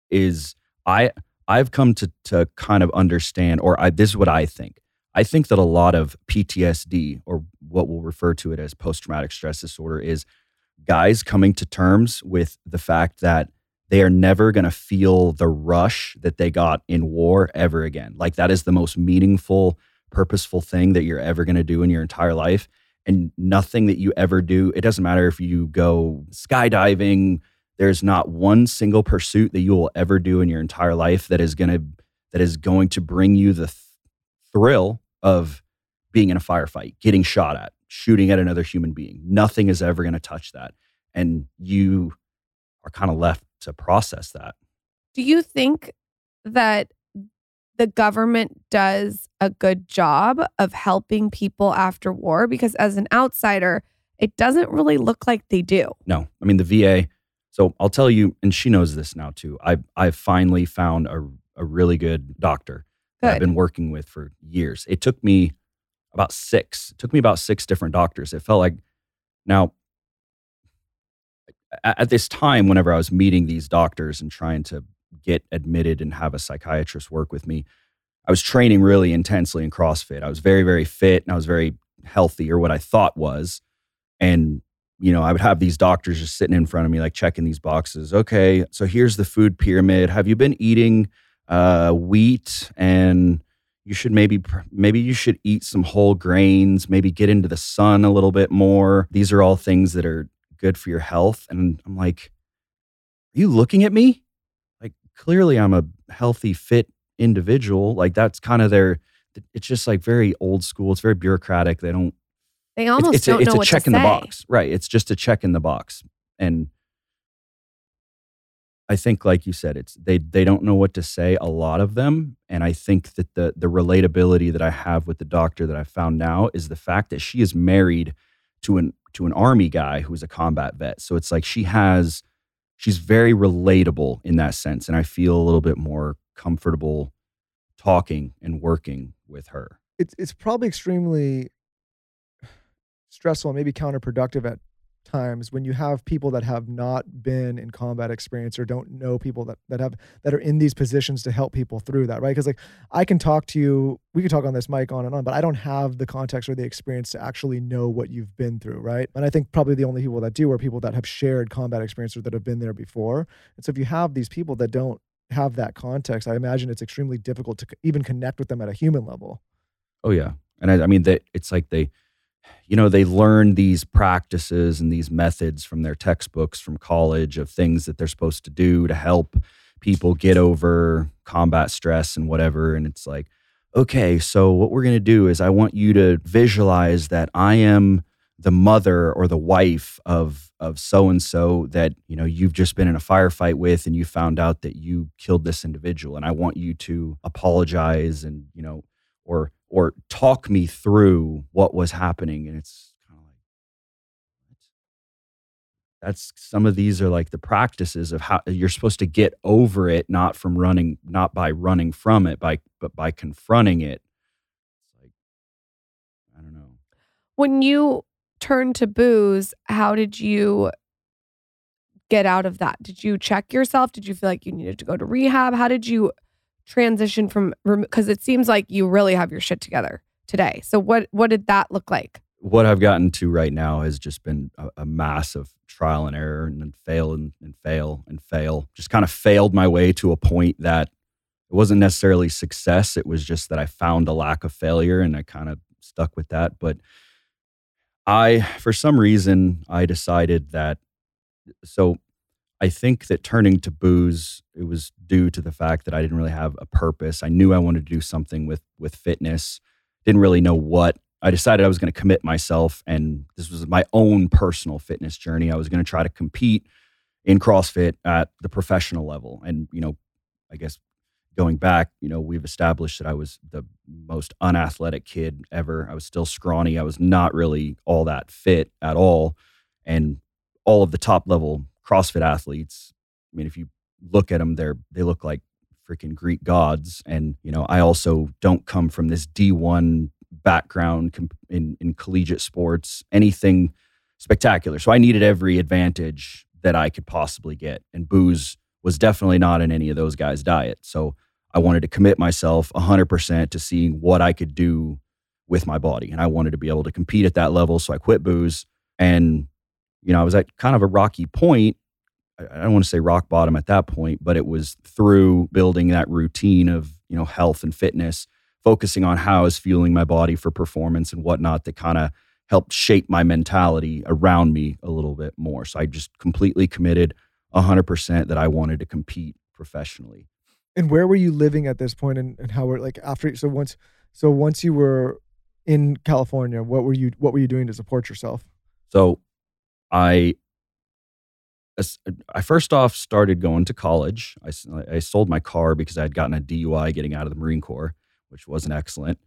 Speaker 6: is i i've come to to kind of understand or I, this is what i think i think that a lot of ptsd or what we'll refer to it as post-traumatic stress disorder is guys coming to terms with the fact that they are never going to feel the rush that they got in war ever again. Like that is the most meaningful purposeful thing that you're ever going to do in your entire life. And nothing that you ever do it doesn't matter if you go skydiving there's not one single pursuit that you will ever do in your entire life that is going to that is going to bring you the th- thrill of being in a firefight getting shot at shooting at another human being nothing is ever going to touch that and you are kind of left to process that
Speaker 9: Do you think that the government does a good job of helping people after war? Because as an outsider, it doesn't really look like they do.
Speaker 6: No, I mean the VA. So I'll tell you, and she knows this now too. I I finally found a a really good doctor that I've been working with for years. It took me about six. It took me about six different doctors. It felt like now at this time, whenever I was meeting these doctors and trying to get admitted and have a psychiatrist work with me, I was training really intensely in CrossFit. I was very, very fit and I was very healthy, or what I thought was. And you know, I would have these doctors just sitting in front of me, like checking these boxes. Okay, so here's the food pyramid. Have you been eating uh, wheat? And you should maybe maybe you should eat some whole grains. Maybe get into the sun a little bit more. These are all things that are good for your health. And I'm like, are you looking at me? Like clearly, I'm a healthy, fit individual. Like that's kind of their. It's just like very old school. It's very bureaucratic. They don't
Speaker 9: They almost
Speaker 6: it's,
Speaker 9: don't
Speaker 6: a, it's
Speaker 9: know
Speaker 6: a
Speaker 9: what
Speaker 6: check
Speaker 9: to
Speaker 6: in the
Speaker 9: say.
Speaker 6: box right it's just a check in the box and i think like you said it's they they don't know what to say a lot of them and i think that the the relatability that i have with the doctor that i found now is the fact that she is married to an to an army guy who's a combat vet. So it's like she has she's very relatable in that sense and i feel a little bit more comfortable talking and working with her.
Speaker 8: It's it's probably extremely stressful and maybe counterproductive at times when you have people that have not been in combat experience or don't know people that, that have that are in these positions to help people through that right? Because like i can talk to you we could talk on this mic on and on but i don't have the context or the experience to actually know what you've been through right? And i think probably the only people that do are people that have shared combat experience or that have been there before. And so if you have these people that don't have that context i imagine it's extremely difficult to even connect with them at a human level.
Speaker 6: Oh yeah, and I, I mean that it's like they, you know, they learn these practices and these methods from their textbooks from college of things that they're supposed to do to help people get over combat stress and whatever. And it's like, okay, so what we're gonna do is I want you to visualize that I am the mother or the wife of of so and so that you know you've just been in a firefight with and you found out that you killed this individual and I want you to apologize and you know or or talk me through what was happening and it's kind of like that's some of these are like the practices of how uh, you're supposed to get over it not from running not by running from it by but by confronting it it's like i don't know
Speaker 9: When you turned to booze, how did you get out of that? Did you check yourself? Did you feel like you needed to go to rehab? How did you transition from because it seems like you really have your shit together today. So what what did that look like?
Speaker 6: what I've gotten to right now has just been a, a mass of trial and error and then fail and, and fail and fail. Just kind of failed my way to a point that it wasn't necessarily success. It was just that I found a lack of failure and I kind of stuck with that. But I, for some reason, I decided that. So I think that turning to booze, it was due to the fact that I didn't really have a purpose. I knew I wanted to do something with with fitness. Didn't really know what. I decided I was going to commit myself, and this was my own personal fitness journey. I was going to try to compete in CrossFit at the professional level. And, you know, I guess going back, you know, we've established that I was the most unathletic kid ever. I was still scrawny. I was not really all that fit at all. And all of the top level CrossFit athletes, I mean, if you look at them, they're they look like freaking Greek gods. And, you know, I also don't come from this D1 background in, in collegiate sports, anything spectacular. So I needed every advantage that I could possibly get. And booze was definitely not in any of those guys' diet. So I wanted to commit myself 100% to seeing what I could do with my body. And I wanted to be able to compete at that level. So I quit booze. And, you know, I was at kind of a rocky point. I don't want to say rock bottom at that point, but it was through building that routine of, you know, health and fitness, focusing on how I was fueling my body for performance and whatnot that kind of helped shape my mentality around me a little bit more. So I just completely committed 100% that I wanted to compete professionally.
Speaker 8: And where were you living at this point and, and how were like after so once so once you were in California, what were you what were you doing to support yourself?
Speaker 6: So I I first off started going to college. I, I sold my car because I had gotten a DUI getting out of the Marine Corps, which wasn't excellent.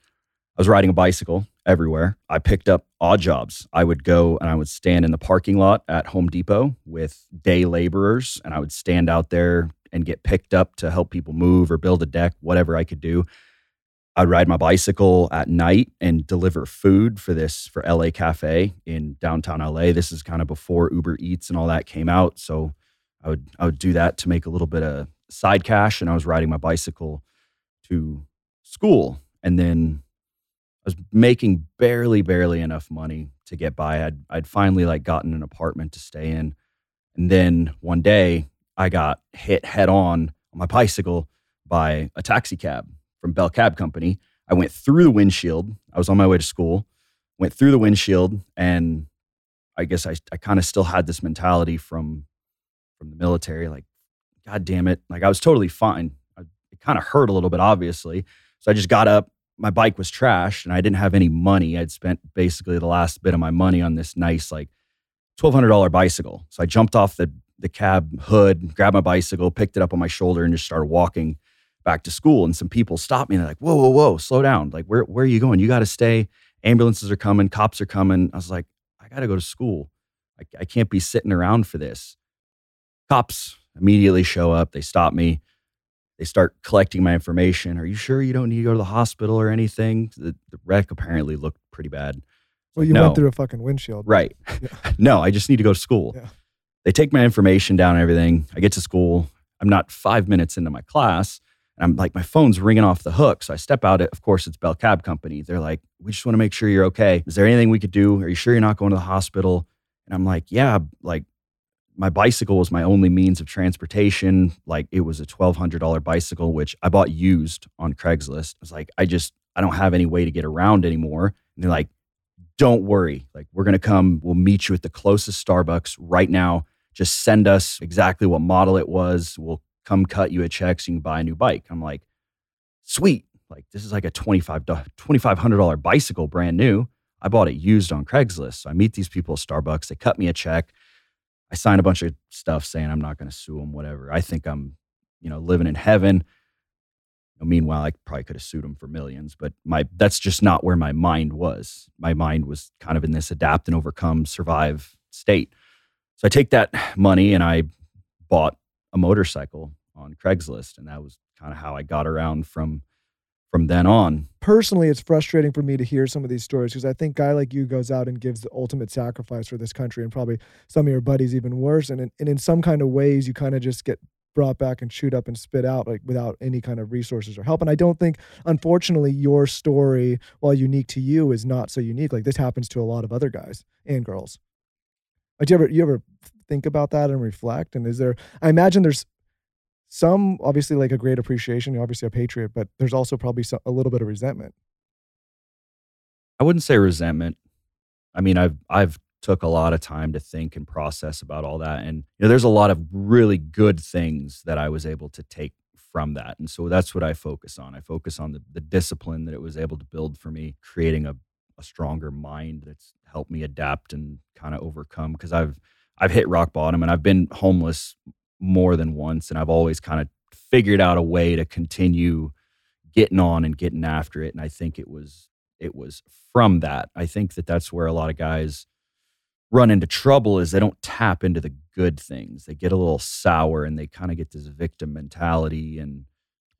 Speaker 6: I was riding a bicycle everywhere. I picked up odd jobs. I would go and I would stand in the parking lot at Home Depot with day laborers, and I would stand out there and get picked up to help people move or build a deck, whatever I could do. I'd ride my bicycle at night and deliver food for this for LA Cafe in downtown LA. This is kind of before Uber Eats and all that came out, so I would I would do that to make a little bit of side cash, and I was riding my bicycle to school, and then I was making barely barely enough money to get by. I'd I'd finally like gotten an apartment to stay in, and then one day I got hit head on on my bicycle by a taxi cab from Bell Cab Company. I went through the windshield. I was on my way to school, went through the windshield, and I guess I, I kind of still had this mentality from from the military, like, God damn it. Like I was totally fine. I, it kind of hurt a little bit, obviously. So I just got up. My bike was trashed and I didn't have any money. I'd spent basically the last bit of my money on this nice, like $1,200 bicycle. So I jumped off the, the cab hood, grabbed my bicycle, picked it up on my shoulder, and just started walking back to school. And some people stopped me and they're like, whoa, whoa, whoa, slow down. Like, where, where are you going? You got to stay. Ambulances are coming, cops are coming. I was like, I got to go to school. I, I can't be sitting around for this. Cops immediately show up. They stop me. They start collecting my information. Are you sure you don't need to go to the hospital or anything? The, the wreck apparently looked pretty bad.
Speaker 8: Well, you
Speaker 6: no.
Speaker 8: went through a fucking windshield.
Speaker 6: Right. *laughs*
Speaker 8: Yeah. *laughs*
Speaker 6: no, I just need to go to school.
Speaker 8: Yeah.
Speaker 6: They take my information down and everything. I get to school. I'm not five minutes into my class. And I'm like, my phone's ringing off the hook. So I step out. Of of course, it's Bell Cab Company. They're like, we just want to make sure you're okay. Is there anything we could do? Are you sure you're not going to the hospital? And I'm like, yeah, like my bicycle was my only means of transportation. Like it was a $1,200 bicycle, which I bought used on Craigslist. I was like, I just, I don't have any way to get around anymore. And they're like, don't worry. Like we're going to come, we'll meet you at the closest Starbucks right now. Just send us exactly what model it was. We'll come cut you a check so you can buy a new bike. I'm like, sweet. Like this is like a $25, $2,500 bicycle brand new. I bought it used on Craigslist. So I meet these people at Starbucks. They cut me a check. I sign a bunch of stuff saying I'm not going to sue them, whatever. I think I'm, you know, living in heaven. Meanwhile, I probably could have sued them for millions, but my that's just not where my mind was. My mind was kind of in this adapt and overcome, survive state. So I take that money and I bought a motorcycle on Craigslist, and that was kind of how I got around from from then on.
Speaker 8: Personally, it's frustrating for me to hear some of these stories because I think guy like you goes out and gives the ultimate sacrifice for this country, and probably some of your buddies even worse. And in, and in some kind of ways, you kind of just get brought back and chewed up and spit out like without any kind of resources or help. And I don't think, unfortunately, your story, while unique to you, is not so unique. Like this happens to a lot of other guys and girls. Like, do you ever you ever think about that and reflect? And is there? I imagine there's some obviously like a great appreciation. You're obviously a patriot, but there's also probably some, a little bit of resentment.
Speaker 6: I wouldn't say resentment. I mean, I've I've took a lot of time to think and process about all that, and you know, there's a lot of really good things that I was able to take from that, and so that's what I focus on. I focus on the the discipline that it was able to build for me, creating a a stronger mind that's helped me adapt and kind of overcome because I've I've hit rock bottom and I've been homeless more than once and I've always kind of figured out a way to continue getting on and getting after it and I think it was it was from that. I think that that's where a lot of guys run into trouble is they don't tap into the good things. They get a little sour and they kind of get this victim mentality and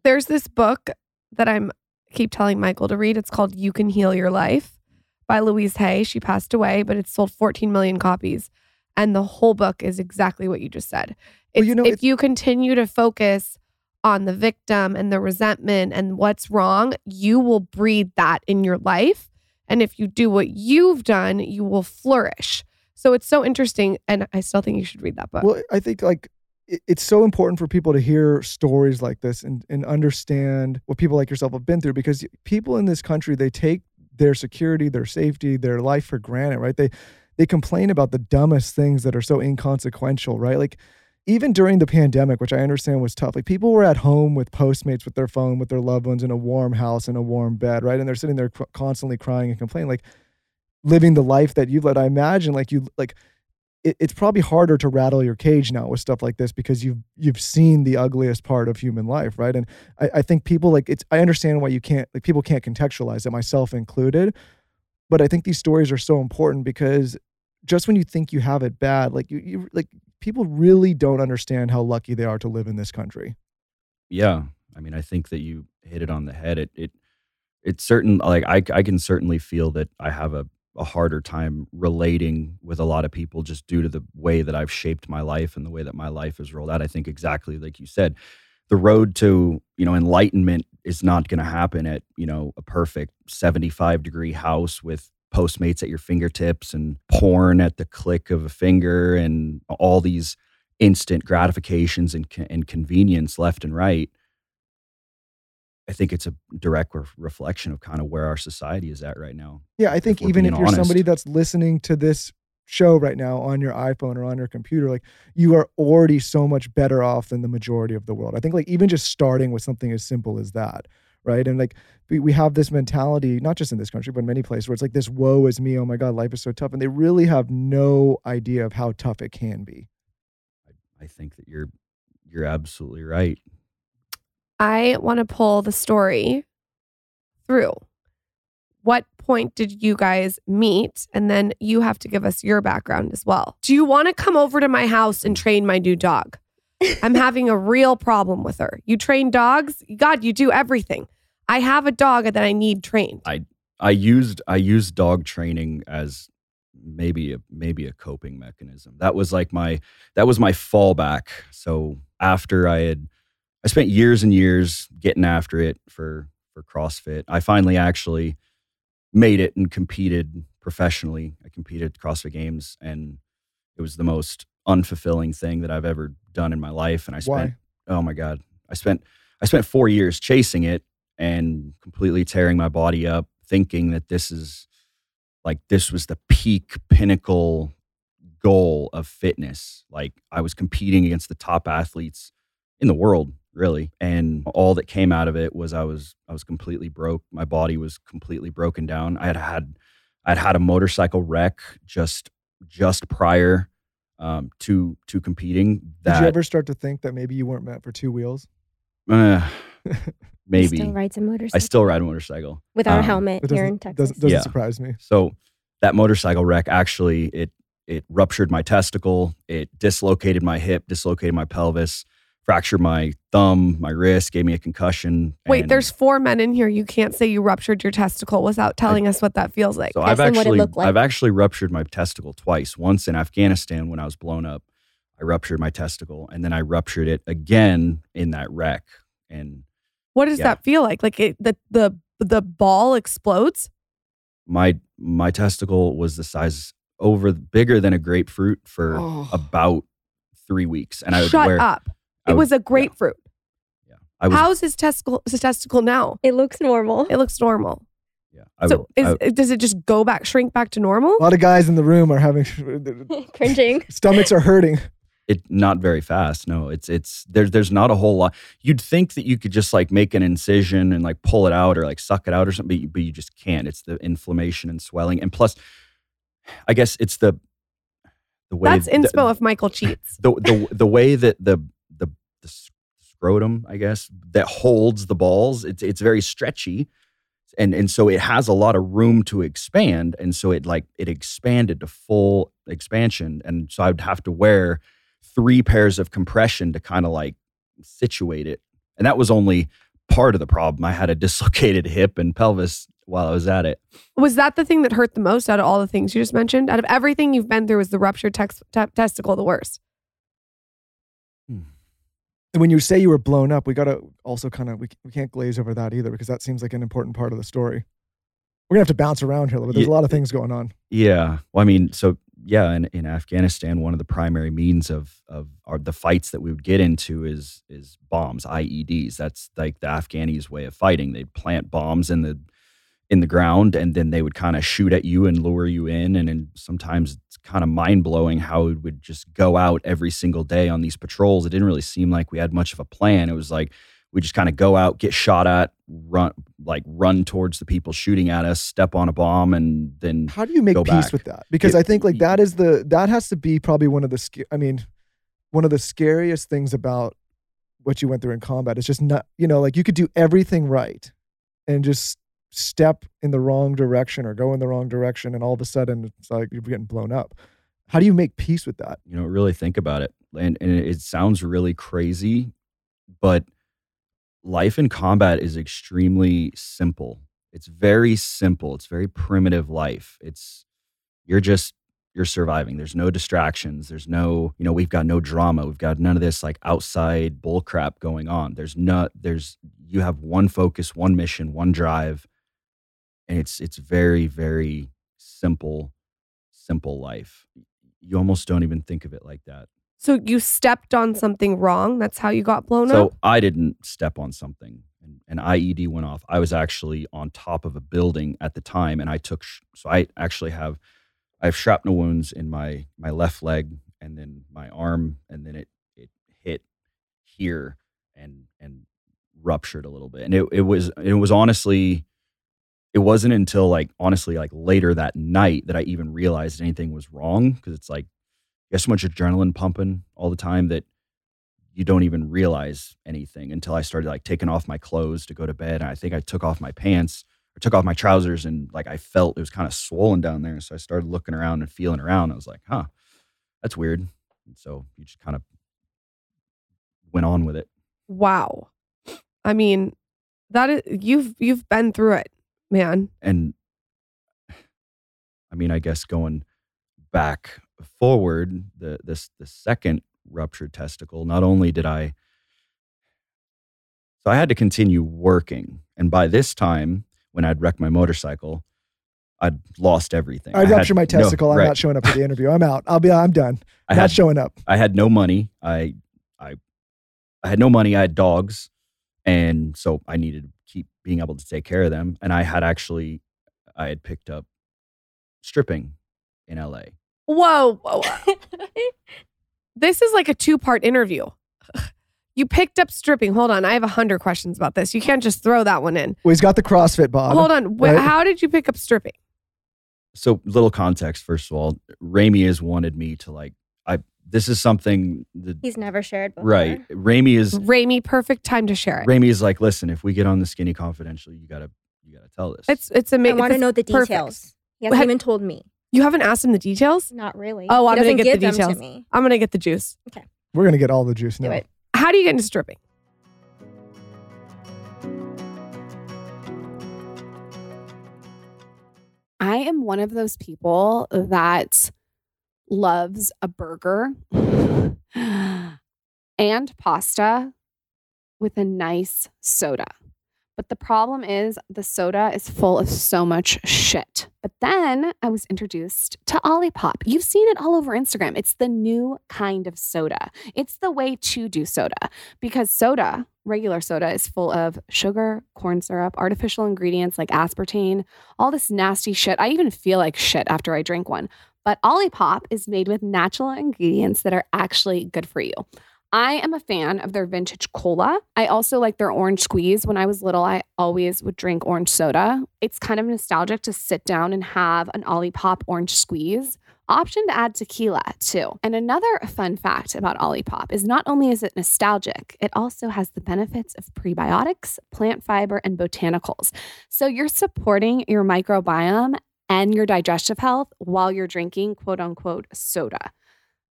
Speaker 9: There's this book that I'm keep telling Michael to read. It's called You Can Heal Your Life by Louise Hay. She passed away, but it's sold 14 million copies. And the whole book is exactly what you just said.
Speaker 8: Well, you know,
Speaker 9: if you continue to focus on the victim and the resentment and what's wrong, you will breed that in your life. And if you do what you've done, you will flourish. So it's so interesting. And I still think you should read that book.
Speaker 8: Well, I think like it's so important for people to hear stories like this and, and understand what people like yourself have been through because people in this country they take their security, their safety, their life for granted, right? They they complain about the dumbest things that are so inconsequential, right? Like even during the pandemic, which I understand was tough, like people were at home with Postmates with their phone, with their loved ones in a warm house in a warm bed, right? And they're sitting there constantly crying and complaining, like living the life that you've led. I imagine like you like it, it's probably harder to rattle your cage now with stuff like this because you've you've seen the ugliest part of human life, right? And I, I think people like it's I understand why you can't like people can't contextualize it, myself included. But I think these stories are so important because just when you think you have it bad, like you, you like people really don't understand how lucky they are to live in this country.
Speaker 6: Yeah, I mean, I think that you hit it on the head. It it it's certain like I I can certainly feel that I have a a harder time relating with a lot of people just due to the way that I've shaped my life and the way that my life is rolled out. I think exactly like you said, the road to, you know, enlightenment is not going to happen at, you know, a perfect 75 degree house with Postmates at your fingertips and porn at the click of a finger and all these instant gratifications and, and convenience left and right. I think it's a direct re- reflection of kind of where our society is at right now.
Speaker 8: Yeah, I think even if you're somebody that's listening to this show right now on your iPhone or on your computer, like you are already so much better off than the majority of the world. I think like even just starting with something as simple as that, right? And like we, we have this mentality, not just in this country, but in many places where it's like this woe is me, oh my God, life is so tough. And they really have no idea of how tough it can be.
Speaker 6: I think that you're you're absolutely right.
Speaker 9: I want to pull the story through. What point did you guys meet? And then you have to give us your background as well. Do you want to come over to my house and train my new dog? *laughs* I'm having a real problem with her. You train dogs? God, you do everything. I have a dog that I need trained.
Speaker 6: I I used I used dog training as maybe a maybe a coping mechanism. That was like my that was my fallback. So after I had I spent years and years getting after it for for CrossFit. I finally actually made it and competed professionally. I competed at CrossFit Games and it was the most unfulfilling thing that I've ever done in my life and I spent
Speaker 8: Why?
Speaker 6: oh my god. I spent I spent 4 years chasing it and completely tearing my body up thinking that this is like this was the peak pinnacle goal of fitness like i was competing against the top athletes in the world really and all that came out of it was i was i was completely broke my body was completely broken down i had had i'd had a motorcycle wreck just just prior um, to to competing that
Speaker 8: Did you ever start to think that maybe you weren't meant for two wheels?
Speaker 6: uh,
Speaker 7: He *laughs*
Speaker 6: maybe
Speaker 7: still rides a motorcycle
Speaker 6: i still ride a motorcycle
Speaker 7: without a
Speaker 6: um,
Speaker 7: helmet here
Speaker 8: doesn't,
Speaker 7: in Texas.
Speaker 8: doesn't, doesn't
Speaker 6: Yeah.
Speaker 8: surprise me.
Speaker 6: So that motorcycle wreck actually it it ruptured my testicle, it dislocated my hip, dislocated my pelvis, fractured my thumb, my wrist, gave me a concussion.
Speaker 9: Wait, there's four men in here. You can't say you ruptured your testicle without telling us what that feels like.
Speaker 6: so I've
Speaker 7: them what it
Speaker 6: actually
Speaker 7: looked like.
Speaker 6: I've actually ruptured my testicle twice. Once in Afghanistan when I was blown up, I ruptured my testicle, and then I ruptured it again in that wreck. And
Speaker 9: What does
Speaker 6: Yeah.
Speaker 9: that feel like? Like it, the the the ball explodes?
Speaker 6: my my testicle was the size over bigger than a grapefruit for
Speaker 8: Oh.
Speaker 6: about three weeks, and I would
Speaker 9: Shut
Speaker 6: wear.
Speaker 9: up!
Speaker 6: I
Speaker 9: It
Speaker 6: would-
Speaker 9: was a grapefruit.
Speaker 6: I was
Speaker 9: How's his testicle? His testicle now?
Speaker 7: it looks normal.
Speaker 9: It looks normal.
Speaker 6: yeah. I
Speaker 9: so
Speaker 6: would,
Speaker 9: is,
Speaker 6: I-
Speaker 9: does it just go back, shrink back to normal?
Speaker 8: A lot of guys in the room are having *laughs*
Speaker 7: Cringing. *laughs*
Speaker 8: stomachs are hurting.
Speaker 6: it not very fast no it's it's there's there's not a whole lot you'd think that you could just like make an incision and like pull it out or like suck it out or something but you, but you just can't it's the inflammation and swelling and plus i guess it's the the way
Speaker 9: That's
Speaker 6: the,
Speaker 9: inspo if Michael cheats. *laughs*
Speaker 6: the, the the way that the the scrotum i guess that holds the balls it's it's very stretchy and and so it has a lot of room to expand and so it like it expanded to full expansion and so i'd have to wear three pairs of compression to kind of like situate it and that was only part of the problem. I had a *laughs* dislocated hip and pelvis while I was at it.
Speaker 9: Was that the thing that hurt the most out of all the things you just mentioned? Out of everything you've been through, was the ruptured tex- te- testicle the worst?
Speaker 8: And when you say you were blown up, we got to also kind of, we, we can't glaze over that either because that seems like an important part of the story. We're going to have to bounce around here a little bit. There's a lot of things going on.
Speaker 6: Yeah. Well, I mean, so yeah, in, in Afghanistan, one of the primary means of of our, the fights that we would get into is is bombs, IEDs. That's like the Afghanis' way of fighting. They'd plant bombs in the in the ground, and then they would kind of shoot at you and lure you in. And, then sometimes it's kind of mind blowing how it would just go out every single day on these patrols. It didn't really seem like we had much of a plan. It was like we just kind of go out, get shot at, run like run towards the people shooting at us, step on a bomb, and then
Speaker 8: How do you make peace
Speaker 6: back.
Speaker 8: with that? Because
Speaker 6: Yeah,
Speaker 8: I think like that is the, that has to be probably one of the, I mean, one of the scariest things about what you went through in combat. It's just not, you know, like you could do everything right and just step in the wrong direction or go in the wrong direction. And all of a sudden it's like you're getting blown up. How do you make peace with that?
Speaker 6: you know really think about it and, and it sounds really crazy but life in combat is extremely simple it's very simple it's very primitive life it's you're just you're surviving there's no distractions there's no you know we've got no drama we've got none of this like outside bull crap going on there's not there's you have one focus one mission one drive and it's it's very very simple simple life you almost don't even think of it like that
Speaker 9: So you stepped on something wrong. That's how you got blown up? so.
Speaker 6: I didn't step on something. and An IED went off. I was actually on top of a building at the time, and I took. sh- So I actually have, I have shrapnel wounds in my my left leg, and then my arm, and then it it hit here and and ruptured a little bit. And it it was it was honestly, it wasn't until like honestly like later that night that I even realized anything was wrong because it's like you have so much adrenaline pumping all the time that you don't even realize anything until I started like taking off my clothes to go to bed. And I think I took off my pants or took off my trousers and like I felt it was kind of swollen down there. So I started looking around and feeling around. I was like, huh, that's weird. And so you just kind of went on with it.
Speaker 9: Wow. I mean, that is you've you've been through it, man.
Speaker 6: And I mean, I guess going back forward, the this the second ruptured testicle, not only did I so I had to continue working. And by this time, when I'd wrecked my motorcycle, I'd lost everything.
Speaker 8: I
Speaker 6: had
Speaker 8: ruptured my
Speaker 6: no-
Speaker 8: testicle. I'm
Speaker 6: right.
Speaker 8: not showing up for the interview. I'm out. I'll be, I'm done. *laughs*
Speaker 6: I
Speaker 8: not
Speaker 6: had
Speaker 8: showing up.
Speaker 6: I had no money. I I I had no money. I had dogs, and so I needed to keep being able to take care of them. And I had actually I had picked up stripping in LA.
Speaker 9: Whoa. whoa. *laughs* this is like a two-part interview. *laughs* You picked up stripping. Hold on. I have a hundred questions about this. You can't just throw that one in.
Speaker 8: Well, he's got the CrossFit bod.
Speaker 9: Hold on. Wh-
Speaker 8: right?
Speaker 9: How did you pick up stripping?
Speaker 6: So little context first of all, Remi has wanted me to like I this is something that
Speaker 7: He's never shared before.
Speaker 6: right. Remi is
Speaker 9: Remi, perfect time to share it.
Speaker 6: Remi is like, listen, if we get on the skinny confidential, you gotta you gotta tell this.
Speaker 9: It's it's amazing.
Speaker 7: I want to know the
Speaker 9: perfect.
Speaker 7: details. He hasn't
Speaker 9: Have-
Speaker 7: even told me.
Speaker 9: You haven't asked him the details?
Speaker 7: Not really.
Speaker 9: Oh, I'm gonna get the
Speaker 7: give them
Speaker 9: details.
Speaker 7: to me.
Speaker 9: I'm gonna get the juice. Okay.
Speaker 8: We're going to get all the juice
Speaker 7: Do
Speaker 8: now.
Speaker 7: it.
Speaker 9: How do you get into stripping?
Speaker 2: I am one of those people that loves a burger and pasta with a nice soda. But the problem is the soda is full of so much shit. But then I was introduced to Olipop. You've seen it all over Instagram. It's the new kind of soda. It's the way to do soda because soda, regular soda, is full of sugar, corn syrup, artificial ingredients like aspartame, all this nasty shit. I even feel like shit after I drink one. But Olipop is made with natural ingredients that are actually good for you. I am a fan of their vintage cola. I also like their orange squeeze. When I was little, I always would drink orange soda. It's kind of nostalgic to sit down and have an Olipop orange squeeze. Option to add tequila too. And another fun fact about Olipop is not only is it nostalgic, it also has the benefits of prebiotics, plant fiber, and botanicals. So you're supporting your microbiome and your digestive health while you're drinking quote unquote soda.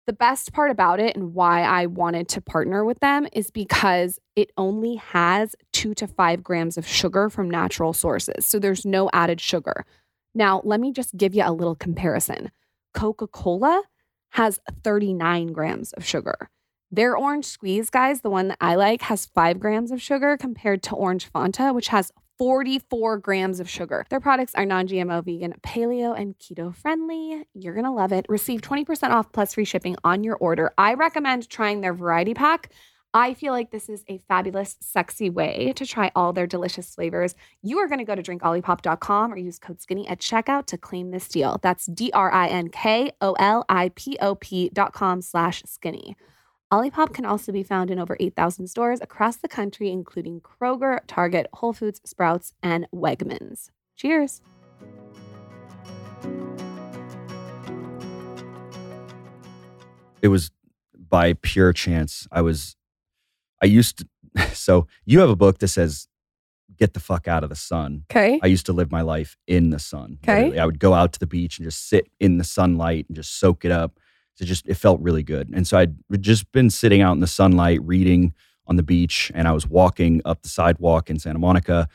Speaker 2: The best part about it and why I wanted to partner with them is because it only has two to five grams of sugar from natural sources. So there's no added sugar. Now, let me just give you a little comparison Coca Cola has 39 grams of sugar. Their orange squeeze, guys, the one that I like, has five grams of sugar compared to orange Fanta, which has 44 grams of sugar. Their products are non GMO, vegan, paleo, and keto friendly. You're going to love it. Receive 20% off plus free shipping on your order. I recommend trying their variety pack. I feel like this is a fabulous, sexy way to try all their delicious flavors. You are going to go to drinkolipop.com or use code SKINNY at checkout to claim this deal. That's D R I N K O L I P O P.com slash skinny. Olipop can also be found in over 8,000 stores across the country, including Kroger, Target, Whole Foods, Sprouts, and Wegmans. Cheers.
Speaker 6: It was by pure chance. I was, I used to, *laughs* so you have a book that says, get the fuck out of the sun.
Speaker 9: Okay.
Speaker 6: I used to live my life in the sun.
Speaker 9: Okay.
Speaker 6: literally. I would go out to the beach and just sit in the sunlight and just soak it up. So just it felt really good. And so I'd just been sitting out in the sunlight reading on the beach and I was walking up the sidewalk in Santa Monica.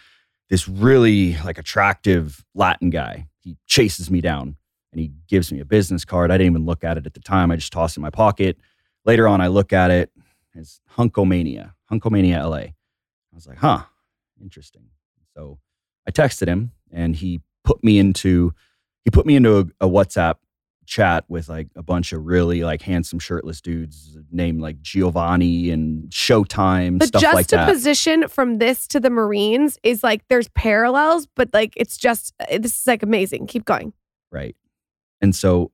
Speaker 6: This really like attractive Latin guy. He chases me down and he gives me a business card. I didn't even look at it at the time. I just tossed it in my pocket. Later on I look at it. It's Hunkomania, Hunkomania LA. I was like, huh, interesting. So I texted him and he put me into he put me into a, a WhatsApp chat with like a bunch of really like handsome shirtless dudes named like Giovanni and Showtime
Speaker 9: The
Speaker 6: stuff like that.
Speaker 9: juxtaposition from this to the Marines is like there's parallels, but like it's just uh, this is like amazing. Keep going.
Speaker 6: Right. And so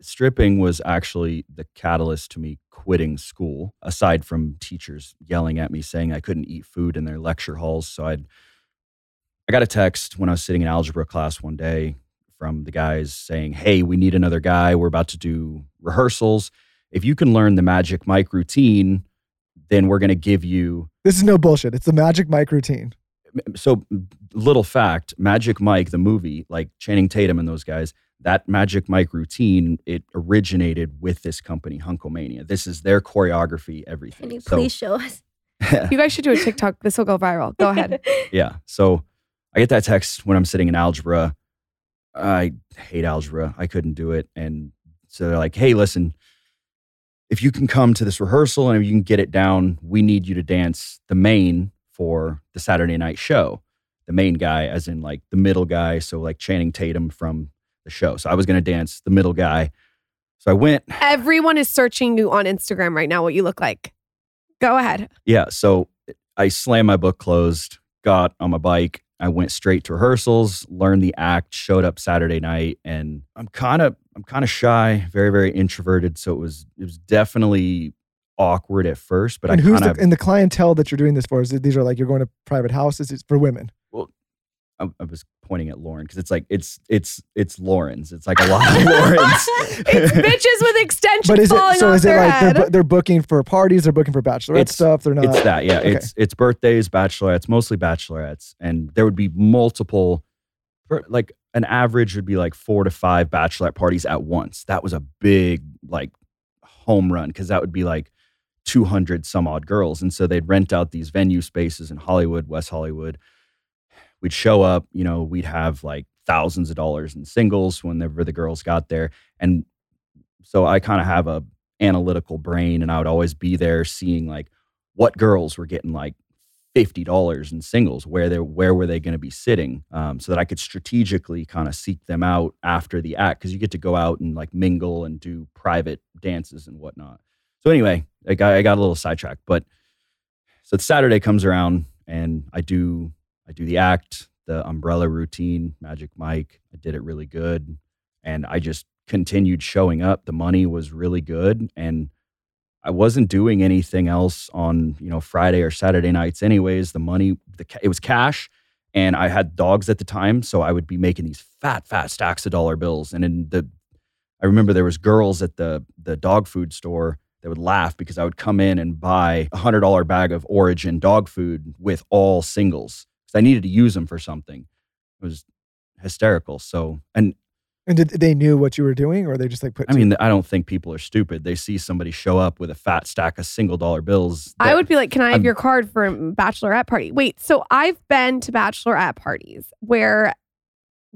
Speaker 6: stripping was actually the catalyst to me quitting school, aside from teachers yelling at me saying I couldn't eat food in their lecture halls. So I'd I got a text when I was sitting in algebra class one day from the guys saying, Hey, we need another guy. We're about to do rehearsals. If you can learn the magic mike routine, then we're going to give you
Speaker 8: This is no bullshit. It's the Magic Mike routine.
Speaker 6: so little fact magic mike the movie like channing tatum and those guys that magic mike routine it originated with this company hunkomania this is their choreography everything
Speaker 7: Can you
Speaker 6: So-
Speaker 7: please show us? *laughs*
Speaker 9: You guys should do a TikTok. This will go viral. Go ahead. *laughs*
Speaker 6: yeah so i get that text when i'm sitting in algebra i hate algebra i couldn't do it and so they're like hey listen if you can come to this rehearsal and if you can get it down we need you to dance the main for the saturday night show the main guy as in like the middle guy so like channing tatum from the show so i was going to dance the middle guy so i went
Speaker 9: Everyone is searching you on Instagram right now. What you look like. Go ahead.
Speaker 6: Yeah. So I slammed my book closed, got on my bike. I went straight to rehearsals, learned the act, showed up Saturday night, and I'm kind of I'm kind of shy, very very introverted. So it was it was definitely awkward at first, but
Speaker 8: and
Speaker 6: I
Speaker 8: who's
Speaker 6: kind
Speaker 8: the and the clientele that you're doing this for? Is it, these are like you're going to private houses? It's for women.
Speaker 6: I, I was pointing at Lauryn because it's like it's it's it's Lauryn's. It's like a lot of *laughs* Lauryn's.
Speaker 9: It's bitches with extensions
Speaker 8: But is
Speaker 9: falling
Speaker 8: it so?
Speaker 9: off
Speaker 8: Is it like
Speaker 9: head.
Speaker 8: they're, they're booking for parties? They're booking for bachelorette
Speaker 6: It's-
Speaker 8: stuff. They're not.
Speaker 6: It's that, yeah.
Speaker 8: Okay.
Speaker 6: It's it's birthdays, bachelorettes, mostly bachelorettes, and there would be multiple. Like an average would be like four to five bachelorette parties at once. That was a big like home run because that would be like two hundred some odd girls, and so they'd rent out these venue spaces in Hollywood, West Hollywood. We'd show up, you know, we'd have like thousands of dollars in singles whenever the girls got there, and so I kind of have a analytical brain, and I would always be there seeing like what girls were getting like fifty dollars in singles, where they where were they going to be sitting, um, so that I could strategically kind of seek them out after the act because you get to go out and like mingle and do private dances and whatnot. So anyway, I got I got a little sidetracked, but so Saturday comes around and I do I do the act, the umbrella routine, Magic Mike. I did it really good, and I just continued showing up. The money was really good, and I wasn't doing anything else on you know Friday or Saturday nights. Anyways, the money the it was cash, and I had dogs at the time, so I would be making these fat fat stacks of dollar bills. And in the I remember there was girls at the the dog food store that would laugh because I would come in and buy a hundred dollar bag of Orijen dog food with all singles because I needed to use them for something. It was hysterical. So and
Speaker 8: And did they knew what you were doing, or they just like put?
Speaker 6: I mean, I don't think people are stupid. They see somebody show up with a fat stack of single dollar bills.
Speaker 9: I would be like, can I have
Speaker 6: I'm-
Speaker 9: your card for a bachelorette party? Wait, so I've been to bachelorette parties where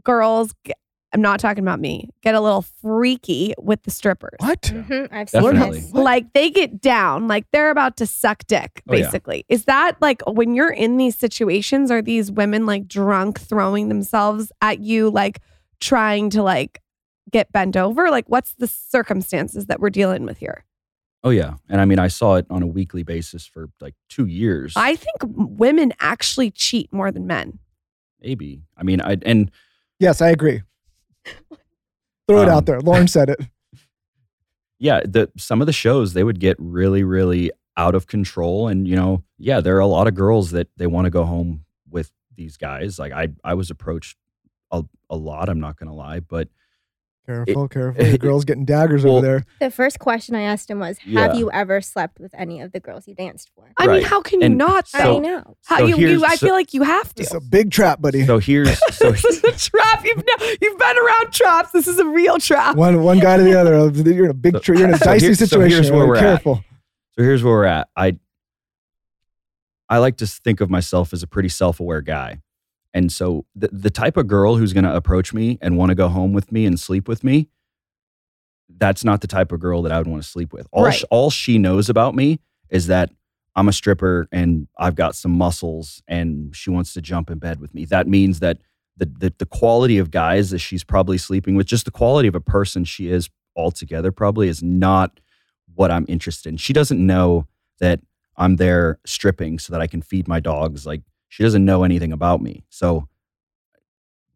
Speaker 9: girls, g- I'm not talking about me, get a little freaky with the strippers.
Speaker 8: what?
Speaker 7: Mhm, I've seen
Speaker 6: Definitely.
Speaker 7: this.
Speaker 9: Like they get down, like they're about to suck dick,
Speaker 6: Oh, yeah.
Speaker 9: basically. Is that like when you're in these situations, are these women like drunk throwing themselves at you, like trying to like get bent over? Like, what's the circumstances that we're dealing with here?
Speaker 6: Oh yeah, and I mean, I saw it on a weekly basis for like two years.
Speaker 9: I think women actually cheat more than men.
Speaker 6: maybe. I mean, I and
Speaker 8: Yes, I agree. Throw it
Speaker 6: Um,
Speaker 8: out there. Lauryn said it. *laughs*
Speaker 6: yeah, the some of the shows they would get really, really out of control, and you know, yeah, there are a lot of girls that they want to go home with these guys. Like I, I was approached a, a lot. I'm not gonna lie, but
Speaker 8: Careful, careful. *laughs* The girl's getting daggers over there.
Speaker 7: The first question I asked him was, "Have
Speaker 6: Yeah.
Speaker 7: you ever slept with any of the girls you danced for?"
Speaker 9: I
Speaker 6: Right.
Speaker 9: mean, how can you
Speaker 6: And
Speaker 9: not?
Speaker 6: so-
Speaker 9: though?
Speaker 7: I know.
Speaker 9: How
Speaker 6: so
Speaker 9: you, you? I
Speaker 6: so-
Speaker 9: feel like you have to.
Speaker 8: It's a big trap, buddy.
Speaker 6: so here's *laughs* so
Speaker 9: this is a trap. You've no, you've been around traps. This is a real trap.
Speaker 8: one one guy to the other. *laughs* You're in a big.
Speaker 6: So-
Speaker 8: Tra- you're in a
Speaker 6: so
Speaker 8: dicey
Speaker 6: here- so
Speaker 8: situation.
Speaker 6: here's where
Speaker 8: right?
Speaker 6: we're at.
Speaker 8: Careful.
Speaker 6: So here's where we're at. I I like to think of myself as a pretty self-aware guy. And so the, the type of girl who's going to approach me and want to go home with me and sleep with me, that's not the type of girl that I would want to sleep with. All
Speaker 9: Right.
Speaker 6: sh- all she knows about me is that I'm a stripper and I've got some muscles and she wants to jump in bed with me. That means that the the, the quality of guys that she's probably sleeping with, just the quality of a person she is altogether probably is not what I'm interested in. She doesn't know that I'm there stripping so that I can feed my dogs. Like she doesn't know anything about me. So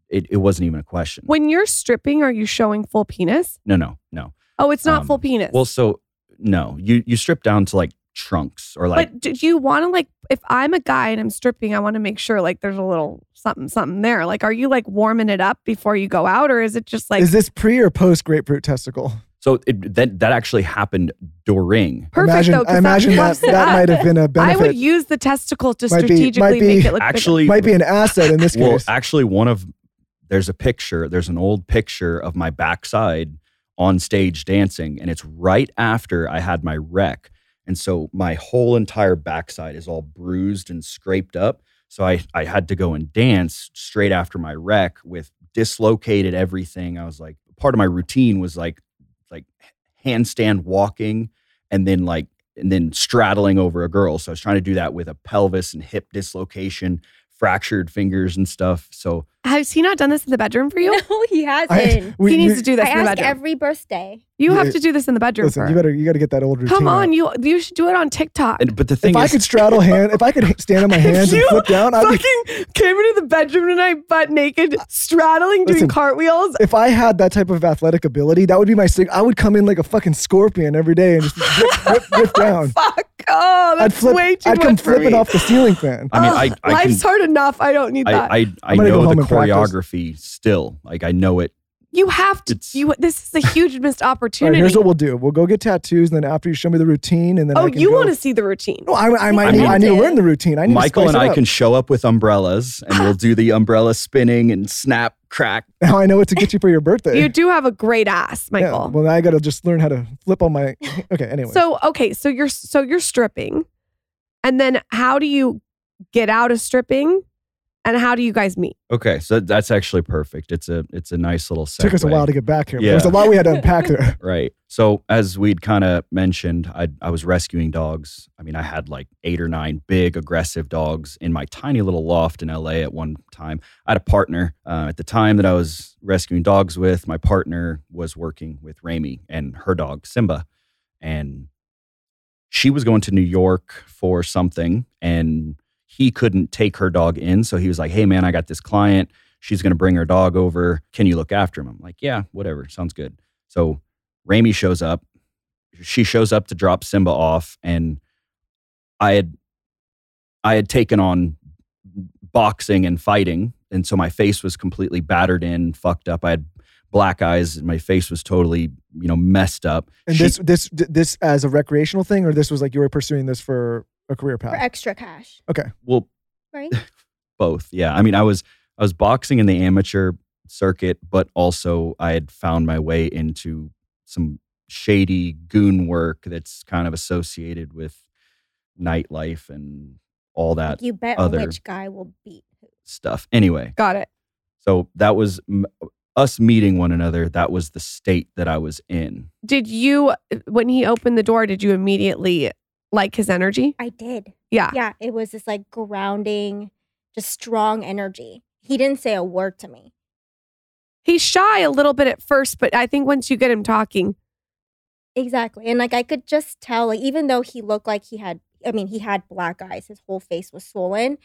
Speaker 6: it, it wasn't even a question.
Speaker 9: When you're stripping, are you showing full penis?
Speaker 6: no, no, no.
Speaker 9: Oh, it's not
Speaker 6: Um,
Speaker 9: full penis.
Speaker 6: Well, so no, you you strip down to like trunks or like
Speaker 9: but do you want to like if I'm a guy and I'm stripping, I want to make sure like there's a little something something there. Like, are you like warming it up before you go out, or is it just like
Speaker 8: is this pre or post grapefruit testicle?
Speaker 6: So it, that that actually happened during.
Speaker 9: perfect
Speaker 8: imagine,
Speaker 9: though? 'cause
Speaker 8: I imagine that
Speaker 9: warms
Speaker 8: that might have been a benefit.
Speaker 9: I would use the testicle to
Speaker 8: Might be-
Speaker 9: strategically
Speaker 8: might be-
Speaker 9: make it look bigger.
Speaker 6: Actually,
Speaker 8: might be an asset in this *laughs*
Speaker 6: well,
Speaker 8: case.
Speaker 6: actually, one of there's a picture. There's an old picture of my backside on stage dancing, and it's right after I had my wreck, and so my whole entire backside is all bruised and scraped up. So I I had to go and dance straight after my wreck with dislocated everything. I was like, part of my routine was like like handstand walking, and then like and then straddling over a girl. So I was trying to do that with a pelvis and hip dislocation, fractured fingers and stuff. So
Speaker 9: Has he not done this in the bedroom for you? *laughs*
Speaker 7: No, he hasn't.
Speaker 8: I- *laughs* we-
Speaker 9: he needs
Speaker 8: we-
Speaker 9: to do this
Speaker 7: I
Speaker 9: in the
Speaker 7: ask
Speaker 9: bedroom.
Speaker 7: every birthday.
Speaker 9: you have to do this in the bedroom.
Speaker 8: Listen,
Speaker 9: for
Speaker 8: you better you got to get that old routine.
Speaker 9: Come on,
Speaker 8: out.
Speaker 9: you you should do it on TikTok.
Speaker 6: and but the thing
Speaker 8: If I could straddle hand, if I could stand on my *laughs* hands and
Speaker 9: you
Speaker 8: flip down, I'd be,
Speaker 9: fucking came into the bedroom tonight butt naked, straddling, doing cartwheels.
Speaker 8: if I had that type of athletic ability, that would be my sig. I would come in like a fucking scorpion every day and just rip, rip, rip down.
Speaker 9: Fuck. Oh,
Speaker 8: I'd
Speaker 9: that's
Speaker 8: flip.
Speaker 9: way too
Speaker 8: I'd
Speaker 9: much
Speaker 8: come
Speaker 9: for
Speaker 8: flipping
Speaker 9: me.
Speaker 8: off the ceiling fan.
Speaker 6: I mean, I, I
Speaker 9: life's
Speaker 6: can,
Speaker 9: hard enough. I don't need that.
Speaker 6: I, I, I
Speaker 8: I'm gonna go
Speaker 6: know the
Speaker 8: home and practice.
Speaker 6: Choreography still. Like I know it.
Speaker 9: you have to.
Speaker 6: It's-
Speaker 9: You. This is a huge missed *laughs*
Speaker 8: All right,
Speaker 9: opportunity.
Speaker 8: here's what we'll do. We'll go get tattoos, and then after you show me the routine, and then
Speaker 9: oh,
Speaker 8: I can
Speaker 9: you want to see the routine?
Speaker 8: No, I, I might
Speaker 6: I
Speaker 8: need. I need to learn the routine. I need
Speaker 6: Michael and I can show up with umbrellas and we'll do the umbrella spinning and snap, crack. *laughs*
Speaker 8: Now I know what to get you for your birthday.
Speaker 9: You do have a great ass,
Speaker 8: Yeah,
Speaker 9: Michael.
Speaker 8: well, I got to just learn how to flip on my. *laughs* Okay. Anyway.
Speaker 9: So okay, so you're so you're stripping, and then how do you get out of stripping, and how do you guys meet?
Speaker 6: Okay, so that's actually perfect. It's a it's a nice little segue.
Speaker 8: took us a while to get back here.
Speaker 6: Yeah.
Speaker 8: There's a lot we had to *laughs* unpack there.
Speaker 6: Right. So as we'd kind of mentioned, I I was rescuing dogs. I mean, I had like eight or nine big aggressive dogs in my tiny little loft in LA at one time. I had a partner uh, at the time that I was rescuing dogs with. My partner was working with Remi and her dog Simba, and she was going to New York for something, and he couldn't take her dog in. So he was like, "Hey, man, I got this client." She's going to bring her dog over. Can you look after him? I'm like, yeah, whatever. Sounds good. So Remi shows up. She shows up to drop Simba off, and I had I had taken on boxing and fighting, and so my face was completely battered in, fucked up. I had black eyes, and my face was totally you know messed up.
Speaker 8: And
Speaker 6: She-
Speaker 8: this this this as a recreational thing, or this was like you were pursuing this for a career path?
Speaker 7: For
Speaker 8: path.
Speaker 7: extra cash,
Speaker 8: Okay.
Speaker 6: well,
Speaker 7: right? *laughs*
Speaker 6: both. Yeah, I mean, I was I was boxing in the amateur circuit, but also I had found my way into some shady goon work that's kind of associated with nightlife and all that
Speaker 7: you bet
Speaker 6: other
Speaker 7: which guy will beat who.
Speaker 6: stuff. Anyway,
Speaker 9: Got it.
Speaker 6: so that was m- us meeting one another. That was the state that I was in.
Speaker 9: Did you, when he opened the door, did you immediately like his energy?
Speaker 7: I did.
Speaker 9: Yeah.
Speaker 7: Yeah, it was this like grounding, just strong energy. He didn't say a word to me.
Speaker 9: He's shy a little bit at first, but I think once you get him talking,
Speaker 7: Exactly. And like I could just tell, like, even though he looked like he had, I mean, he had black eyes, his whole face was swollen.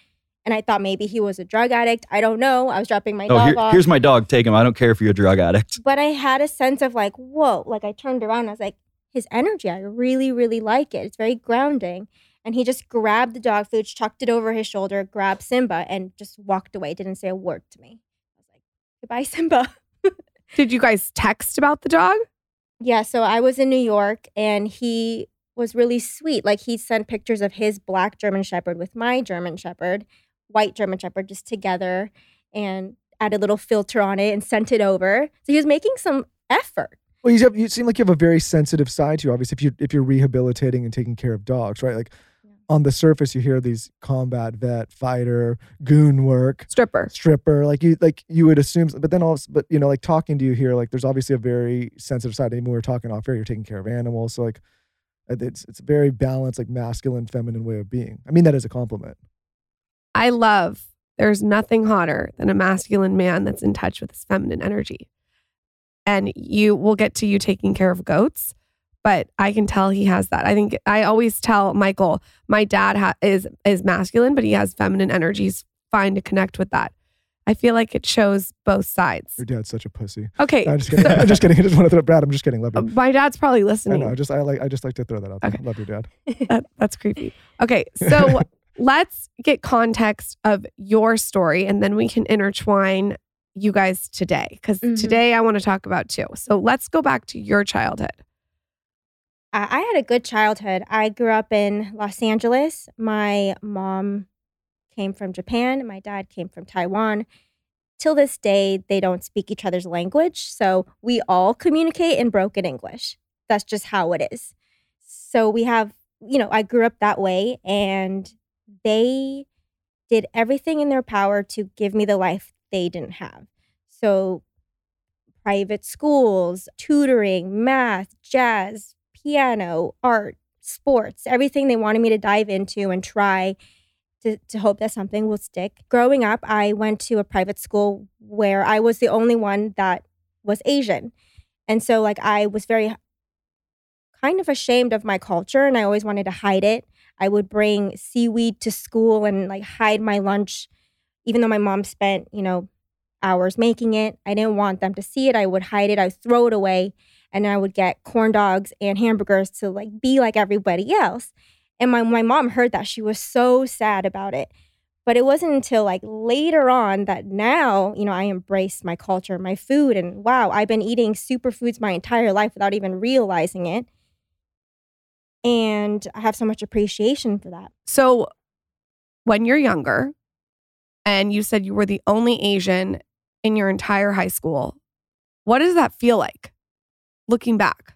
Speaker 7: And I thought maybe he was a drug addict. I don't know. I was dropping my
Speaker 6: oh,
Speaker 7: dog
Speaker 6: here-
Speaker 7: off.
Speaker 6: here's my dog. Take him. I don't care if you're a drug addict.
Speaker 7: but I had a sense of like, whoa, like I turned around I was like, his energy, I really, really like it. It's very grounding. And he just grabbed the dog food, chucked it over his shoulder, grabbed Simba, and just walked away. Didn't say a word to me. I was like, goodbye, Simba. *laughs*
Speaker 9: did you guys text about the dog?
Speaker 7: Yeah, so I was in New York and he was really sweet. Like he sent pictures of his black German Shepherd with my German Shepherd, white German Shepherd, just together and added a little filter on it and sent it over. So he was making some effort.
Speaker 8: Well, you, have, you seem like you have a very sensitive side to you. Obviously, if you if you're rehabilitating and taking care of dogs, right? Like on the surface, you hear these combat vet, fighter, goon work,
Speaker 9: Stripper.
Speaker 8: stripper. Like you like you would assume, but then all but you know, like talking to you here, like there's obviously a very sensitive side. When we were talking off air, you're taking care of animals, so like it's it's a very balanced, like masculine, feminine way of being. I mean that is a compliment.
Speaker 9: I love there's nothing hotter than a masculine man that's in touch with his feminine energy. And you will get to you taking care of goats, but I can tell he has that. I think I always tell Michael, my dad ha- is is masculine, but he has feminine energies. Fine to connect with that. I feel like it shows both sides.
Speaker 8: Your dad's such a pussy.
Speaker 9: Okay,
Speaker 8: I'm just kidding. I'm just kidding. I just want to throw Brad. I'm just kidding. Love you.
Speaker 9: Uh, my dad's probably
Speaker 8: I
Speaker 9: listening.
Speaker 8: know. I just I like I just like to throw that out there.
Speaker 9: Okay.
Speaker 8: Love your dad. *laughs* *laughs*
Speaker 9: That- that's creepy. Okay, so *laughs* let's get context of your story and then we can intertwine you guys today because
Speaker 7: Mhm.
Speaker 9: today I want to talk about too. So let's go back to your childhood.
Speaker 7: I I had a good childhood. I grew up in Los Angeles. My mom came from Japan. My dad came from Taiwan. Till this day, they don't speak each other's language. So we all communicate in broken English. That's just how it is. So we have, you know, I grew up that way and they did everything in their power to give me the life they didn't have. So private schools, tutoring, math, jazz, piano, art, sports, everything they wanted me to dive into and try to, to hope that something will stick. Growing up, I went to a private school where I was the only one that was Asian. And so, like, I was very kind of ashamed of my culture and I always wanted to hide it. I would bring seaweed to school and like hide my lunch, even though my mom spent, you know, hours making it. I didn't want them to see it. I would hide it, I would throw it away and I would get corn dogs and hamburgers to like be like everybody else. And my, my mom heard that. She was so sad about it. But it wasn't until like later on that now, you know, I embraced my culture, my food, and wow, I've been eating superfoods my entire life without even realizing it. And I have so much appreciation for that.
Speaker 9: So when you're younger and you said you were the only Asian in your entire high school, what does that feel like looking back?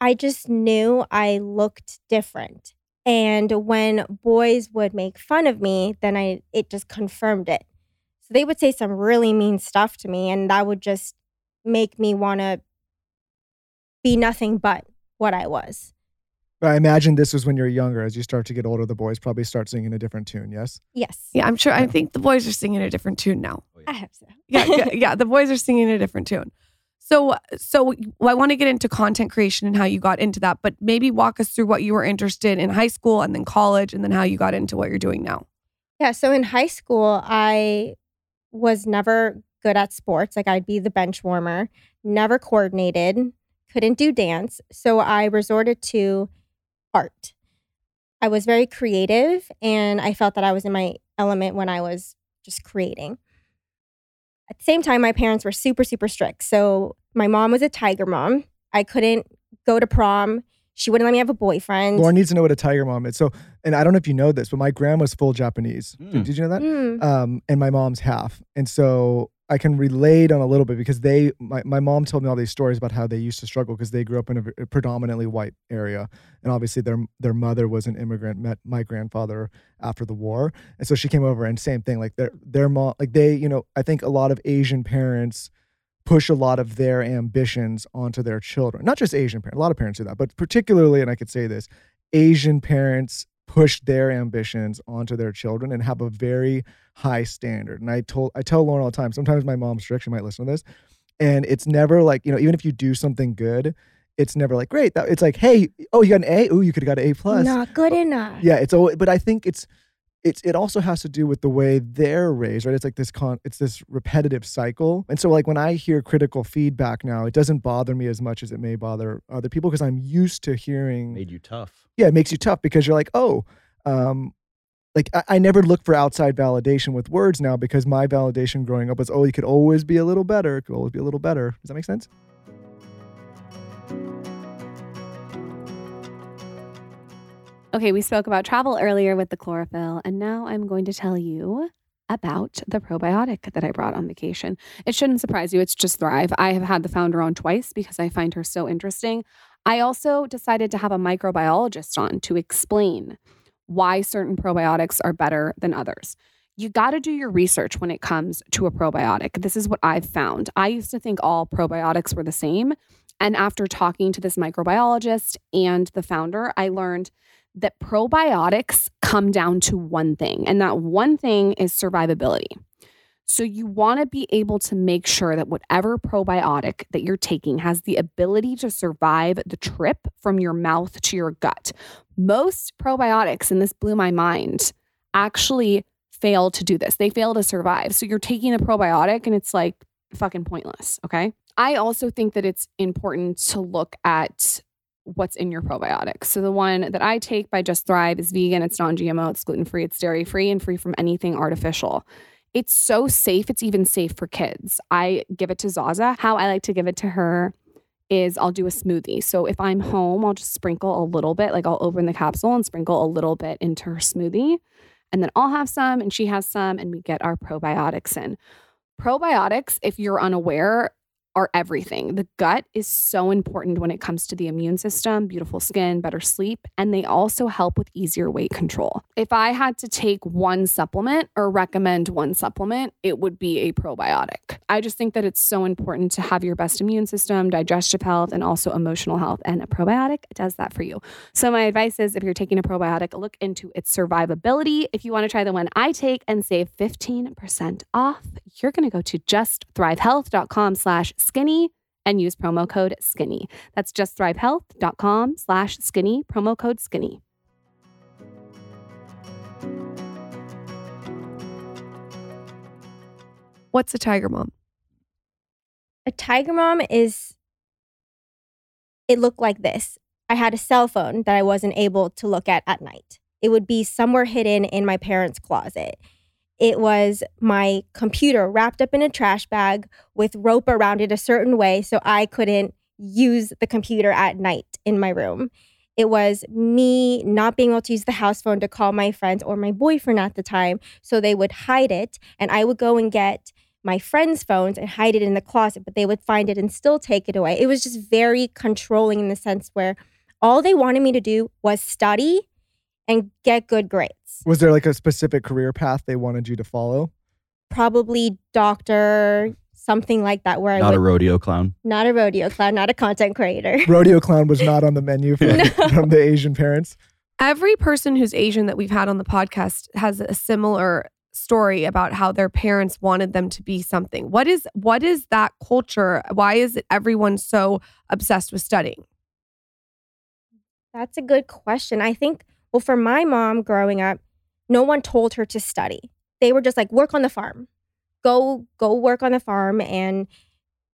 Speaker 7: I just knew I looked different. And when boys would make fun of me, then I it just confirmed it. So they would say some really mean stuff to me and that would just make me want to be nothing but what I was.
Speaker 8: But I imagine this was when you're younger. As you start to get older, the boys probably start singing a different tune. Yes.
Speaker 7: Yes.
Speaker 9: Yeah, I'm sure. I think the boys are singing a different tune now.
Speaker 7: Oh, I have so.
Speaker 9: Yeah, yeah, *laughs* yeah. The boys are singing a different tune. So, so I want to get into content creation and how you got into that, but maybe walk us through what you were interested in high school and then college, and then how you got into what you're doing now.
Speaker 7: Yeah, so in high school, I was never good at sports. Like I'd be the bench warmer, never coordinated, couldn't do dance. So I resorted to art. I was very creative and I felt that I was in my element when I was just creating. At the same time, my parents were super, super strict. So my mom was a tiger mom. I couldn't go to prom. She wouldn't let me have a boyfriend.
Speaker 8: Lauryn needs to know what a tiger mom is. So, and I don't know if you know this, but my grandma's full Japanese. Did, did you know that?
Speaker 7: Mm.
Speaker 8: Um, and my mom's half. And so I can relate on a little bit because they my, my mom told me all these stories about how they used to struggle because they grew up in a predominantly white area. And obviously their their mother was an immigrant met my grandfather after the war. And so she came over and same thing like their their mom like they you know I think a lot of Asian parents push a lot of their ambitions onto their children. Not just Asian parents a lot of parents do that but particularly and I could say this Asian parents push their ambitions onto their children and have a very high standard. And I told I tell Lauryn all the time, sometimes my mom's strict, she might listen to this. And it's never like, you know, even if you do something good, it's never like, great. That, it's like, hey, oh, you got an A? Oh, you could have got an A plus.
Speaker 7: Not good oh, enough.
Speaker 8: Yeah, it's always, but I think it's it's it also has to do with the way they're raised, right? It's like this con it's this repetitive cycle. And so like when I hear critical feedback now, it doesn't bother me as much as it may bother other people because I'm used to hearing
Speaker 6: Made you tough.
Speaker 8: yeah, it makes you tough because you're like, oh, um, like I, I never look for outside validation with words now because my validation growing up was, oh, you could always be a little better. It could always be a little better. Does that make sense?
Speaker 2: Okay, we spoke about travel earlier with the chlorophyll, and now I'm going to tell you about the probiotic that I brought on vacation. It shouldn't surprise you, it's Just Thrive. I have had the founder on twice because I find her so interesting. I also decided to have a microbiologist on to explain why certain probiotics are better than others. You got to do your research when it comes to a probiotic. This is what I've found. I used to think all probiotics were the same. And after talking to this microbiologist and the founder, I learned that probiotics come down to one thing, and that one thing is survivability. So, you want to be able to make sure that whatever probiotic that you're taking has the ability to survive the trip from your mouth to your gut. Most probiotics, and this blew my mind, actually fail to do this. They fail to survive. So, you're taking a probiotic and it's like fucking pointless. Okay. I also think that it's important to look at what's in your probiotics. So the one that I take by Just Thrive is vegan, it's non-GMO, it's gluten-free, it's dairy-free and free from anything artificial. It's so safe, it's even safe for kids. I give it to Zaza. How I like to give it to her is I'll do a smoothie. So if I'm home, I'll just sprinkle a little bit, like I'll open the capsule and sprinkle a little bit into her smoothie. And then I'll have some and she has some and we get our probiotics in. Probiotics, if you're unaware, are everything. The gut is so important when it comes to the immune system, beautiful skin, better sleep, and they also help with easier weight control. If I had to take one supplement or recommend one supplement, it would be a probiotic. I just think that it's so important to have your best immune system, digestive health, and also emotional health. And a probiotic does that for you. So, my advice is if you're taking a probiotic, look into its survivability. If you want to try the one I take and save 15% off, you're going to go to justthrivehealth.com slash skinny and use promo code skinny. That's justthrivehealth.com slash skinny, promo code skinny.
Speaker 9: What's a tiger mom?
Speaker 7: A tiger mom is it looked like this. I had a cell phone that I wasn't able to look at at night. It would be somewhere hidden in my parents' closet. It was my computer wrapped up in a trash bag with rope around it a certain way so I couldn't use the computer at night in my room. It was me not being able to use the house phone to call my friends or my boyfriend at the time. So they would hide it, and I would go and get my friends' phones and hide it in the closet, but they would find it and still take it away. It was just very controlling in the sense where all they wanted me to do was study and get good grades.
Speaker 8: Was there like a specific career path they wanted you to follow?
Speaker 7: Probably doctor, something like that, where I
Speaker 6: Not
Speaker 7: would
Speaker 6: a rodeo clown.
Speaker 7: not a rodeo clown, not a content creator. *laughs*
Speaker 8: Rodeo clown was not on the menu from, *laughs* from the Asian parents.
Speaker 9: Every person who's Asian that we've had on the podcast has a similar story about how their parents wanted them to be something. What is what is that culture? Why is it everyone so obsessed with studying?
Speaker 7: That's a good question. I think, well, for my mom growing up, no one told her to study. They were just like, work on the farm, go, go work on the farm and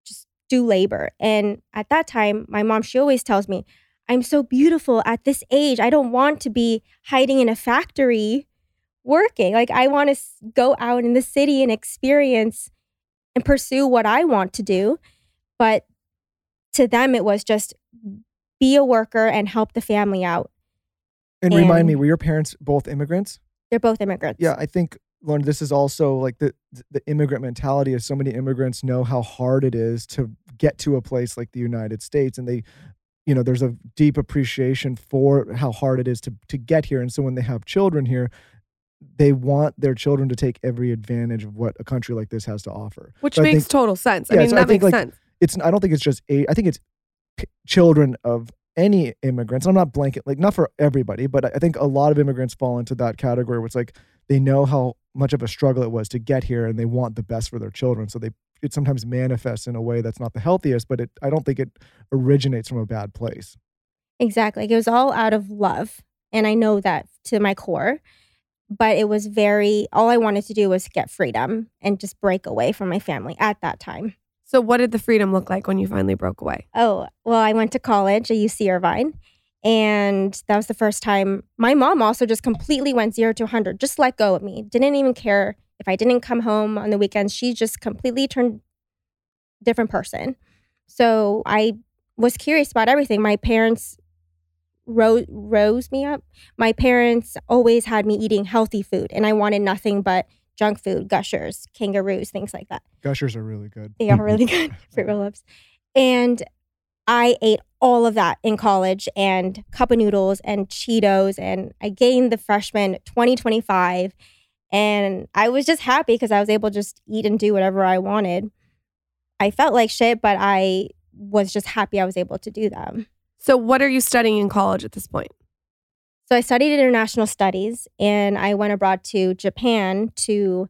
Speaker 7: just do labor. And at that time, my mom, she always tells me, I'm so beautiful at this age. I don't want to be hiding in a factory working. Like, I want to go out in the city and experience and pursue what I want to do. But to them, it was just be a worker and help the family out.
Speaker 8: And, remind me, were your parents both immigrants?
Speaker 7: They're both immigrants.
Speaker 8: Yeah, I think Lauryn, this is also like the the immigrant mentality of so many immigrants know how hard it is to get to a place like the United States, and they, you know, there's a deep appreciation for how hard it is to to get here, and so when they have children here, they want their children to take every advantage of what a country like this has to offer.
Speaker 9: Which
Speaker 8: So
Speaker 9: makes
Speaker 8: think-
Speaker 9: total sense. I
Speaker 8: Yeah,
Speaker 9: mean,
Speaker 8: so I
Speaker 9: that
Speaker 8: think,
Speaker 9: makes
Speaker 8: like,
Speaker 9: sense.
Speaker 8: it's I don't think it's just a I think it's p- children of any immigrants. I'm not blanket like not for everybody, but I think a lot of immigrants fall into that category where it's like they know how much of a struggle it was to get here and they want the best for their children. So they it sometimes manifests in a way that's not the healthiest, but it I don't think it originates from a bad place.
Speaker 7: Exactly. It was all out of love. And I know that to my core. But it was very, all I wanted to do was get freedom and just break away from my family at that time.
Speaker 9: So, what did the freedom look like when you finally broke away?
Speaker 7: Oh, well, I went to college at UC Irvine. And that was the first time my mom also just completely went zero to 100, just let go of me. Didn't even care if I didn't come home on the weekends. She just completely turned different person. So I was curious about everything. My parents ro- rose me up. My parents always had me eating healthy food, and I wanted nothing but junk food, gushers, kangaroos, things like that.
Speaker 8: Gushers are really good.
Speaker 7: They are really *laughs* good fruit roll ups. And I ate all of that in college and cup of noodles and Cheetos. And I gained the freshman 2025. And I was just happy because I was able to just eat and do whatever I wanted. I felt like shit, but I was just happy I was able to do them.
Speaker 9: So, what are you studying in college at this point?
Speaker 7: So I studied international studies and I went abroad to Japan to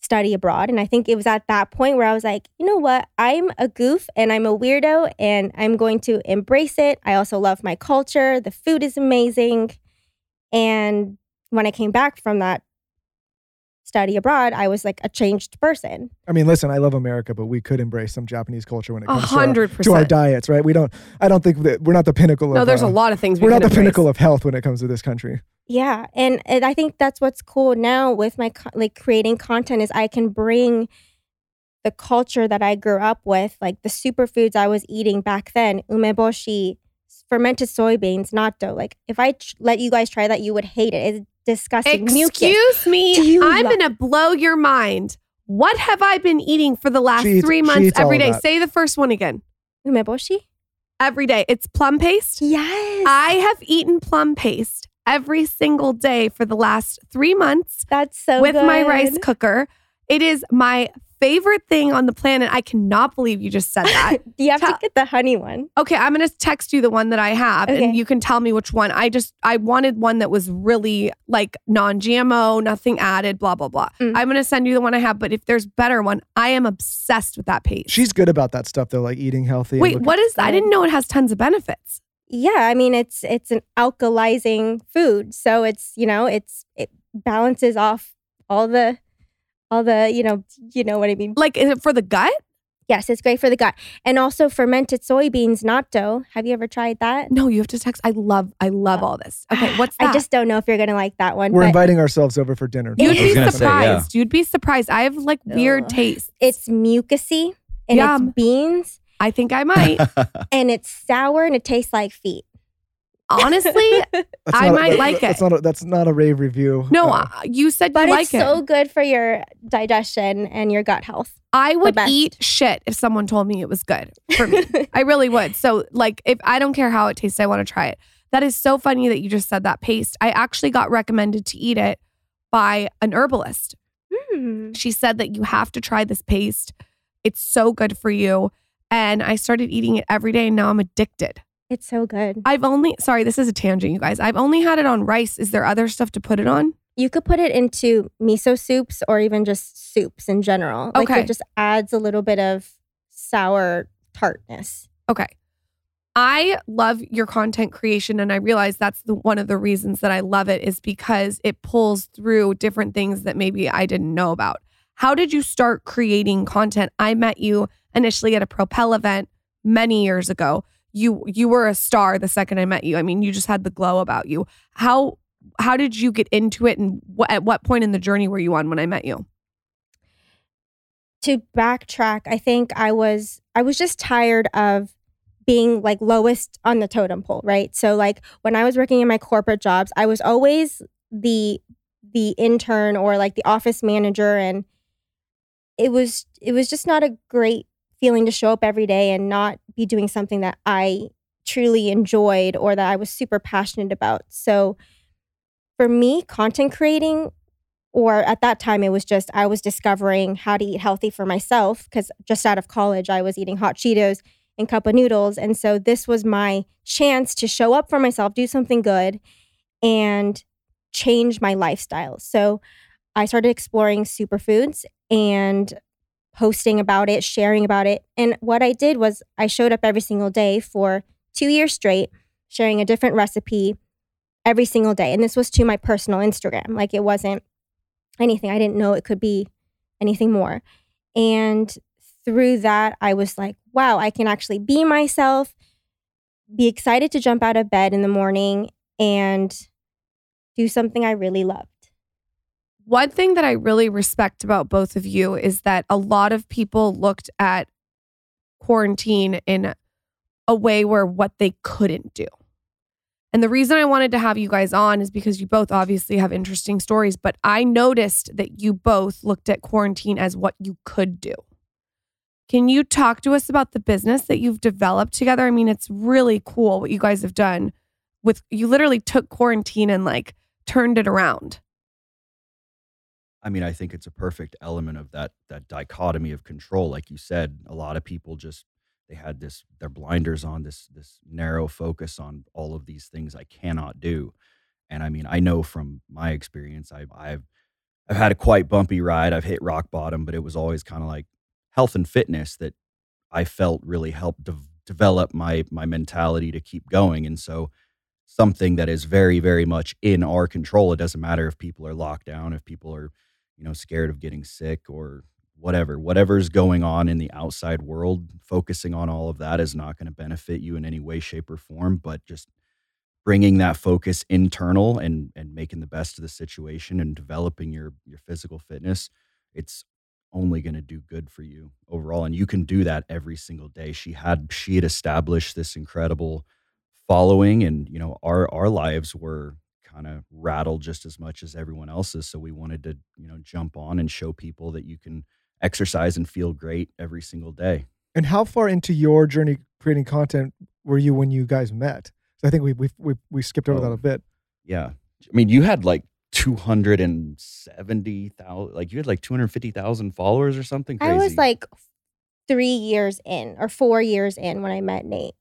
Speaker 7: study abroad. And I think it was at that point where I was like, you know what? I'm a goof and I'm a weirdo and I'm going to embrace it. I also love my culture. The food is amazing. And when I came back from that study abroad, I was like a changed person.
Speaker 8: I mean, listen, I love America, but we could embrace some Japanese culture when it
Speaker 9: A
Speaker 8: comes to our, to our diets, right? We don't. I don't think that we're not the pinnacle.
Speaker 9: No,
Speaker 8: of,
Speaker 9: there's a
Speaker 8: uh,
Speaker 9: lot of things we
Speaker 8: We're not the
Speaker 9: embrace.
Speaker 8: pinnacle of health when it comes to this country.
Speaker 7: Yeah, and, and I think that's what's cool now with my co- like creating content is I can bring the culture that I grew up with, like the superfoods I was eating back then, umeboshi, fermented soybeans, natto. Like if I ch- let you guys try that, you would hate it. It's disgusting. Mucus.
Speaker 9: Excuse
Speaker 7: Do
Speaker 9: me. I'm
Speaker 7: lo-
Speaker 9: going to blow your mind. What have I been eating for the last
Speaker 8: She eats-
Speaker 9: three
Speaker 8: she
Speaker 9: months
Speaker 8: eats all
Speaker 9: every
Speaker 8: of
Speaker 9: day?
Speaker 8: that.
Speaker 9: Say the first one again.
Speaker 7: Umeboshi?
Speaker 9: Every day. It's plum paste.
Speaker 7: Yes.
Speaker 9: I have eaten plum paste every single day for the last three months
Speaker 7: that's so
Speaker 9: with my rice
Speaker 7: good.
Speaker 9: cooker. It is my favorite thing on the planet. I cannot believe you just said *laughs* that.
Speaker 7: you have
Speaker 9: Tell-
Speaker 7: to get the honey one.
Speaker 9: Okay, I'm gonna text you the one that I have,
Speaker 7: Okay.
Speaker 9: and you can tell me which one. I just I wanted one that was really like non-GMO, nothing added, blah blah blah.
Speaker 7: Mm.
Speaker 9: I'm gonna send you the one I have, but if there's better one, I am obsessed with that paste.
Speaker 8: She's good about that stuff though, like eating healthy.
Speaker 9: Wait,
Speaker 8: looking-
Speaker 9: what is? I didn't know it has tons of benefits.
Speaker 7: Yeah, I mean it's it's an alkalizing food. So it's, you know, it's it balances off all the all the, you know, you know what I mean.
Speaker 9: Like, is it for the gut?
Speaker 7: Yes, it's great for the gut. And also fermented soybeans natto. Have you ever tried that?
Speaker 9: No, you have to text. I love, I love all this. Okay, *sighs* what's that?
Speaker 7: I just don't know if you're gonna like that one.
Speaker 8: We're
Speaker 7: but
Speaker 8: inviting ourselves over for dinner.
Speaker 9: You'd be
Speaker 7: was
Speaker 6: gonna say, yeah.
Speaker 9: surprised. You'd be surprised. I have like weird
Speaker 7: Ugh.
Speaker 9: taste.
Speaker 7: it's mucusy and
Speaker 9: Yum.
Speaker 7: it's beans
Speaker 9: I think I might. *laughs*
Speaker 7: and it's sour and it tastes like feet.
Speaker 9: Honestly, *laughs*
Speaker 8: That's
Speaker 9: I
Speaker 8: not a-
Speaker 9: might
Speaker 8: that-
Speaker 9: like
Speaker 8: That's
Speaker 9: it.
Speaker 8: not a, that's not a rave review.
Speaker 9: no,
Speaker 8: Uh,
Speaker 9: you said
Speaker 7: But
Speaker 9: you like
Speaker 7: it's
Speaker 9: it.
Speaker 7: so good for your digestion and your gut health.
Speaker 9: I would eat shit if someone told me it was good for me. *laughs* I really would. So, like, if I don't care how it tastes, I want to try it. That is so funny that you just said that paste. I actually got recommended to eat it by an herbalist.
Speaker 7: Hmm.
Speaker 9: She said that you have to try this paste. It's so good for you. And I started eating it every day and now I'm addicted.
Speaker 7: It's so good.
Speaker 9: I've only, sorry, this is a tangent, you guys. I've only had it on rice. Is there other stuff to put it on?
Speaker 7: You could put it into miso soups or even just soups in general. Like
Speaker 9: Okay.
Speaker 7: it just adds a little bit of sour tartness.
Speaker 9: Okay. I love your content creation and I realize that's the one of the reasons that I love it is because it pulls through different things that maybe I didn't know about. How did you start creating content? I met you initially at a Propel event many years ago. You you were a star the second I met you. I mean, you just had the glow about you. How how did you get into it and at what point in the journey were you on when I met you?
Speaker 7: To backtrack, I think I was I was just tired of being like lowest on the totem pole, right? So like when I was working in my corporate jobs, I was always the the intern or like the office manager and it was it was just not a great feeling to show up every day and not be doing something that I truly enjoyed or that I was super passionate about. So for me, content creating or at that time it was just I was discovering how to eat healthy for myself cuz just out of college I was eating hot Cheetos and cup of noodles and so this was my chance to show up for myself, do something good and change my lifestyle. So I started exploring superfoods and posting about it, sharing about it. And what I did was I showed up every single day for 2 years straight sharing a different recipe every single day. And this was to my personal Instagram. Like it wasn't anything. I didn't know it could be anything more. And through that, I was like, wow, I can actually be myself, be excited to jump out of bed in the morning and do something I really loved.
Speaker 9: One thing that I really respect about both of you is that a lot of people looked at quarantine in a way where what they couldn't do. And the reason I wanted to have you guys on is because you both obviously have interesting stories, but I noticed that you both looked at quarantine as what you could do. Can you talk to us about the business that you've developed together? I mean, it's really cool what you guys have done with you literally took quarantine and like turned it around.
Speaker 6: I mean, I think it's a perfect element of that that dichotomy of control. Like you said, a lot of people just they had this their blinders on this this narrow focus on all of these things I cannot do. And I mean, I know from my experience, I've I've I've had a quite bumpy ride. I've hit rock bottom, but it was always kind of like health and fitness that I felt really helped de- develop my my mentality to keep going. And so something that is very very much in our control. It doesn't matter if people are locked down, if people are you know scared of getting sick or whatever whatever's going on in the outside world focusing on all of that is not going to benefit you in any way shape or form but just bringing that focus internal and and making the best of the situation and developing your your physical fitness it's only going to do good for you overall and you can do that every single day. She had she had established this incredible following and you know our our lives were kind of rattled just as much as everyone else's so we wanted to you know jump on and show people that you can exercise and feel great every single day
Speaker 8: And how far into your journey creating content were you when you guys met? So I think we we we, we skipped over that
Speaker 6: Oh.
Speaker 8: a bit.
Speaker 6: yeah i mean you had like 270,000 like you had like 250,000 followers or something crazy
Speaker 7: I was like 3 years in or 4 years in when I met Nate.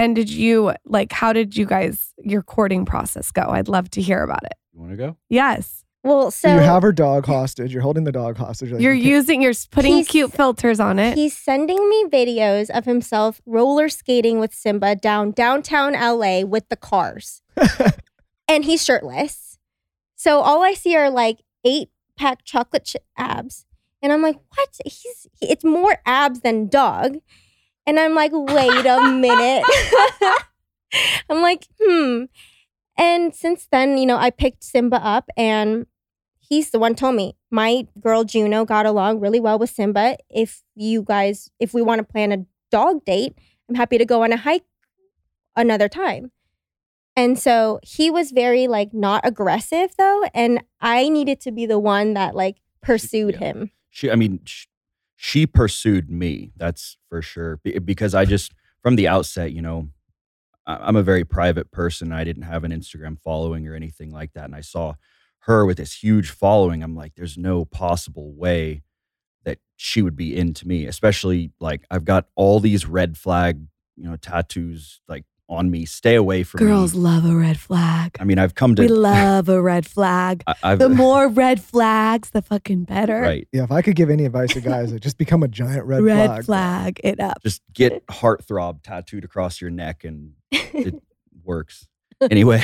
Speaker 9: And did you like how did you guys your courting process go? I'd love to hear about it.
Speaker 6: you want to go
Speaker 9: Yes.
Speaker 7: Well,
Speaker 8: So,
Speaker 7: so
Speaker 8: you have her dog hostage. You're holding the dog hostage. like,
Speaker 9: You're
Speaker 8: you
Speaker 9: using you're putting cute filters on it.
Speaker 7: He's sending me videos of himself roller skating with Simba down downtown LA with the cars. *laughs* and he's shirtless. So all I see are like eight pack chocolate chip abs. And I'm like, what? He's it's more abs than dog. And I'm like, wait a minute. *laughs* I'm like, hmm. And since then, you know, I picked Simba up and he's the one told me my girl Juno got along really well with Simba. If you guys, if we want to plan a dog date, I'm happy to go on a hike another time. And so he was very like not aggressive though, and I needed to be the one that like pursued
Speaker 6: Yeah.
Speaker 7: him.
Speaker 6: she i mean sh- she pursued me that's for sure because i just from the outset you know i'm a very private person i didn't have an instagram following or anything like that and i saw her with this huge following i'm like there's no possible way that she would be into me especially like i've got all these red flag you know tattoos like on me stay away from
Speaker 9: Girls
Speaker 6: me
Speaker 9: love a red flag.
Speaker 6: i mean i've come to
Speaker 9: We love a red flag. *laughs*
Speaker 6: I,
Speaker 9: The more red flags, the fucking better.
Speaker 6: right
Speaker 8: Yeah, if I could give any advice to guys, it just become a giant red,
Speaker 9: Red
Speaker 8: flag.
Speaker 9: Red flag it up.
Speaker 6: just get heartthrob tattooed across your neck and *laughs* it works anyway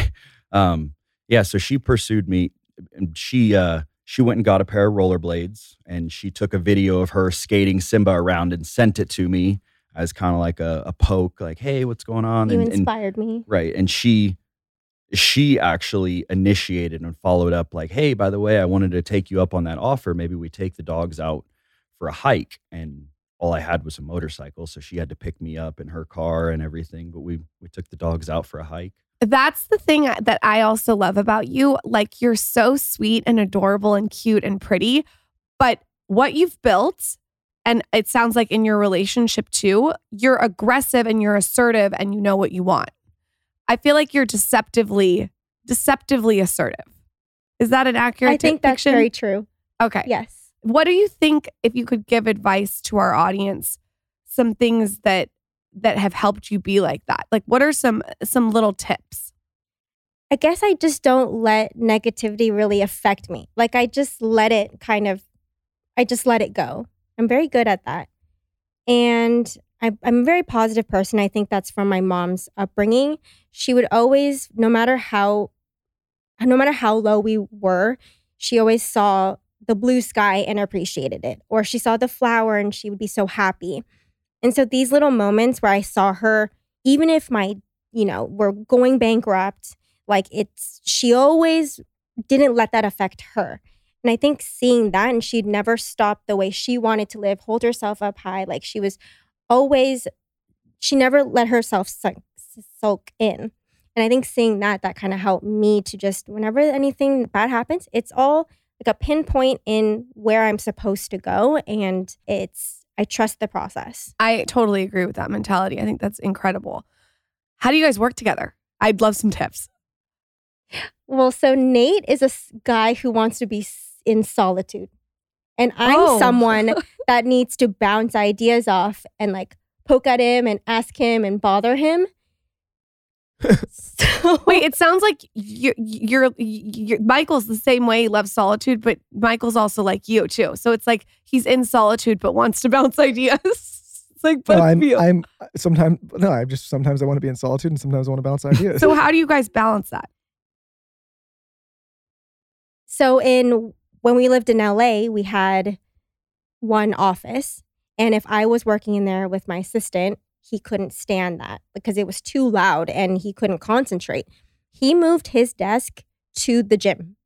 Speaker 6: um yeah so she pursued me and she uh she went and got a pair of rollerblades and she took a video of her skating simba around and sent it to me as kind of like a, a poke like hey what's going on
Speaker 7: you
Speaker 6: and, and-
Speaker 7: inspired me.
Speaker 6: right and she she actually initiated and followed up like hey by the way i wanted to take you up on that offer maybe we take the dogs out for a hike and all i had was a motorcycle so she had to pick me up in her car and everything but we we took the dogs out for a hike
Speaker 9: That's the thing that I also love about you. Like you're so sweet and adorable and cute and pretty, but what you've built and it sounds like in your relationship too, you're aggressive and you're assertive and you know what you want. I feel like you're deceptively deceptively assertive. Is that an accurate
Speaker 7: I think that's very true.
Speaker 9: Okay.
Speaker 7: Yes.
Speaker 9: What do you think if you could give advice to our audience some things that that have helped you be like that? Like what are some some little tips?
Speaker 7: I guess I just don't let negativity really affect me. Like I just let it kind of, I just let it go. I'm very good at that. And I, I'm a very positive person. I think that's from my mom's upbringing. She would always, no matter how, no matter how low we were, she always saw the blue sky and appreciated it. Or she saw the flower and she would be so happy. And so these little moments where I saw her, even if my, you know, we're going bankrupt, like it's, she always didn't let that affect her. And I think seeing that, and she'd never stop the way she wanted to live, hold herself up high. Like she was always, she never let herself sunk, sulk in. And I think seeing that, that kind of helped me to just, whenever anything bad happens, it's all like a pinpoint in where I'm supposed to go. And it's, I trust the process.
Speaker 9: I totally agree with that mentality. I think that's incredible. How do you guys work together? I'd love some tips.
Speaker 7: Well, so Nate is a guy who wants to be in solitude. And I'm
Speaker 9: Oh. *laughs*
Speaker 7: someone that needs to bounce ideas off and like poke at him and ask him and bother him. *laughs* so,
Speaker 9: Wait, it sounds like you're, you're, you're Michael's the same way. He loves solitude, but Michael's also like you too. So it's like he's in solitude but wants to *laughs* bounce ideas. it's like both
Speaker 8: No, I'm,
Speaker 9: you.
Speaker 8: I'm sometimes no, I just sometimes I want to be in solitude and sometimes I want to bounce ideas.
Speaker 9: so how do you guys balance that?
Speaker 7: so in when we lived in LA, we had one office. And if I was working in there with my assistant, he couldn't stand that because it was too loud and he couldn't concentrate. He moved his desk to the gym,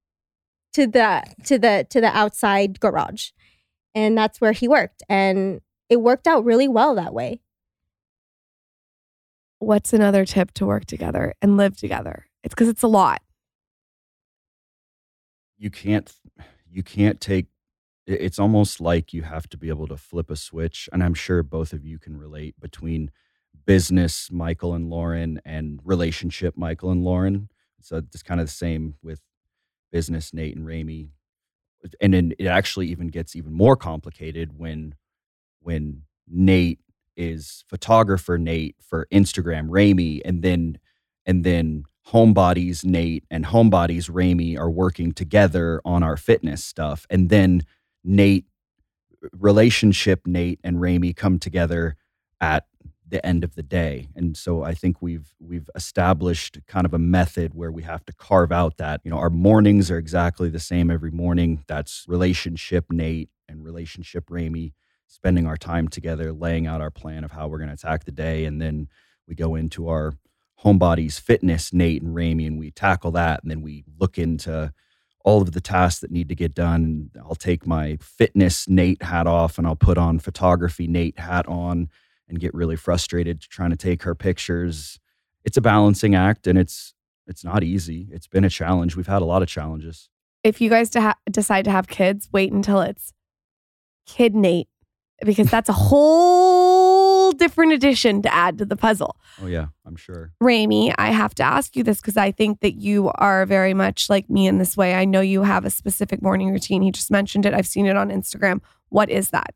Speaker 7: to the to the to the outside garage. And that's where he worked. And it worked out really well that way.
Speaker 9: What's another tip to work together and live together? It's because it's a lot.
Speaker 6: you can't you can't take it's almost like you have to be able to flip a switch and i'm sure both of you can relate between business michael and Lauryn and relationship michael and Lauryn so it's kind of the same with business nate and Remi. and then it actually even gets even more complicated when when nate is photographer nate for instagram Remi, and then and then homebodies nate and homebodies Remi are working together on our fitness stuff and then nate relationship nate and Remi come together at the end of the day. And so i think we've we've established kind of a method where we have to carve out that you know our mornings are exactly the same every morning. That's relationship nate and relationship Remi spending our time together laying out our plan of how we're going to attack the day and then we go into our homebodies fitness nate and Remi, and we tackle that and then we look into all of the tasks that need to get done. And i'll take my fitness nate hat off and i'll put on photography nate hat on and get really frustrated trying to take her pictures. It's a balancing act and it's it's not easy. It's been a challenge. We've had a lot of challenges.
Speaker 9: If you guys ha- decide to have kids, wait until it's kid Nate because that's a *laughs* whole different addition to add to the puzzle.
Speaker 6: oh yeah i'm sure
Speaker 9: Remi, I have to ask you this because I think that you are very much like me in this way. I know you have a specific morning routine. He just mentioned it. I've seen it on Instagram. What is that?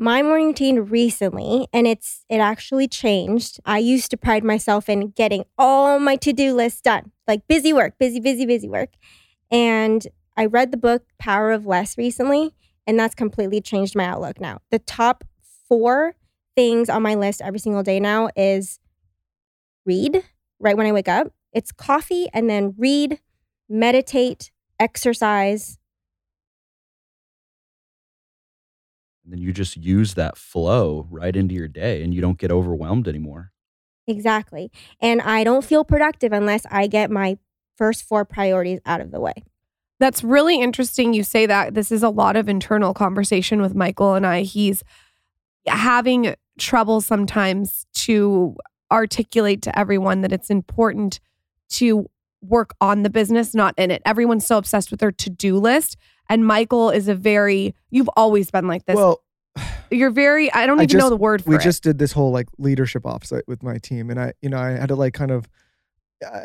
Speaker 7: my morning routine recently and it's it actually changed i used to pride myself in getting all my to-do lists done like busy work busy busy busy work and i read the book power of less recently and that's completely changed my outlook now the top four things on my list every single day now is read right when i wake up it's coffee and then read meditate exercise
Speaker 6: and then you just use that flow right into your day and you don't get overwhelmed anymore
Speaker 7: Exactly. And I don't feel productive unless I get my first four priorities out of the way.
Speaker 9: That's really interesting you say that. This is a lot of internal conversation with Michael and I. He's having trouble sometimes to articulate to everyone that it's important to work on the business, not in it. Everyone's so obsessed with their to do list. And Michael is a very, you've always been like this.
Speaker 8: Well,
Speaker 9: You're very, I don't
Speaker 8: I
Speaker 9: even know the word for
Speaker 8: we
Speaker 9: it.
Speaker 8: We just did this whole like leadership offsite with my team, and I, you know, I had to like kind of.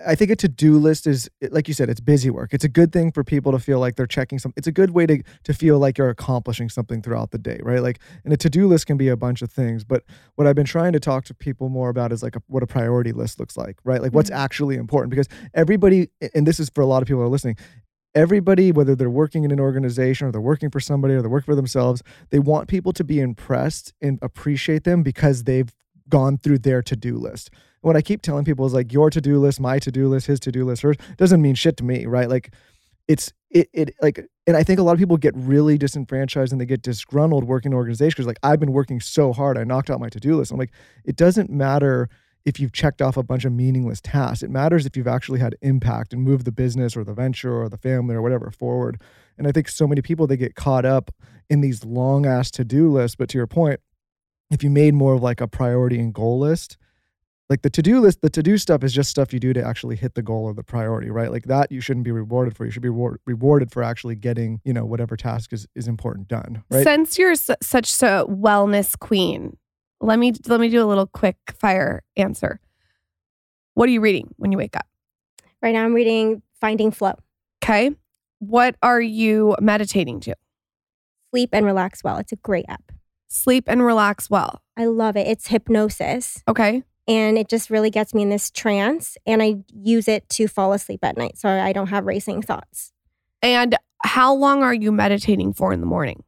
Speaker 8: I think a to-do list is like you said, it's busy work. It's a good thing for people to feel like they're checking something. It's a good way to to feel like you're accomplishing something throughout the day, right? Like, and a to-do list can be a bunch of things. But what I've been trying to talk to people more about is like a, what a priority list looks like, right? Like what's mm-hmm. actually important because everybody, and this is for a lot of people who are listening. Everybody, whether they're working in an organization or they're working for somebody or they're working for themselves, they want people to be impressed and appreciate them because they've gone through their to-do list. What I keep telling people is like your to-do list, my to-do list, his to-do list, hers doesn't mean shit to me, right? Like it's it it like and I think a lot of people get really disenfranchised and they get disgruntled working in organizations like I've been working so hard, I knocked out my to-do list. I'm like, it doesn't matter if you've checked off a bunch of meaningless tasks. It matters if you've actually had impact and moved the business or the venture or the family or whatever forward. And I think so many people they get caught up in these long ass to-do lists. But to your point, if you made more of like a priority and goal list, like the to-do list, the to-do stuff is just stuff you do to actually hit the goal or the priority, right? Like that you shouldn't be rewarded for. You should be reward- rewarded for actually getting, you know, whatever task is, is important done, right?
Speaker 9: Since you're su- such a wellness queen, let me let me do a little quick fire answer. What are you reading when you wake up?
Speaker 7: Right now, I'm reading Finding Flow.
Speaker 9: Okay. What are you meditating to?
Speaker 7: Sleep and relax well. It's a great app.
Speaker 9: Sleep and relax well.
Speaker 7: I love it. It's hypnosis.
Speaker 9: Okay.
Speaker 7: And it just really gets me in this trance. And I use it to fall asleep at night so I don't have racing thoughts.
Speaker 9: And how long are you meditating for in the morning?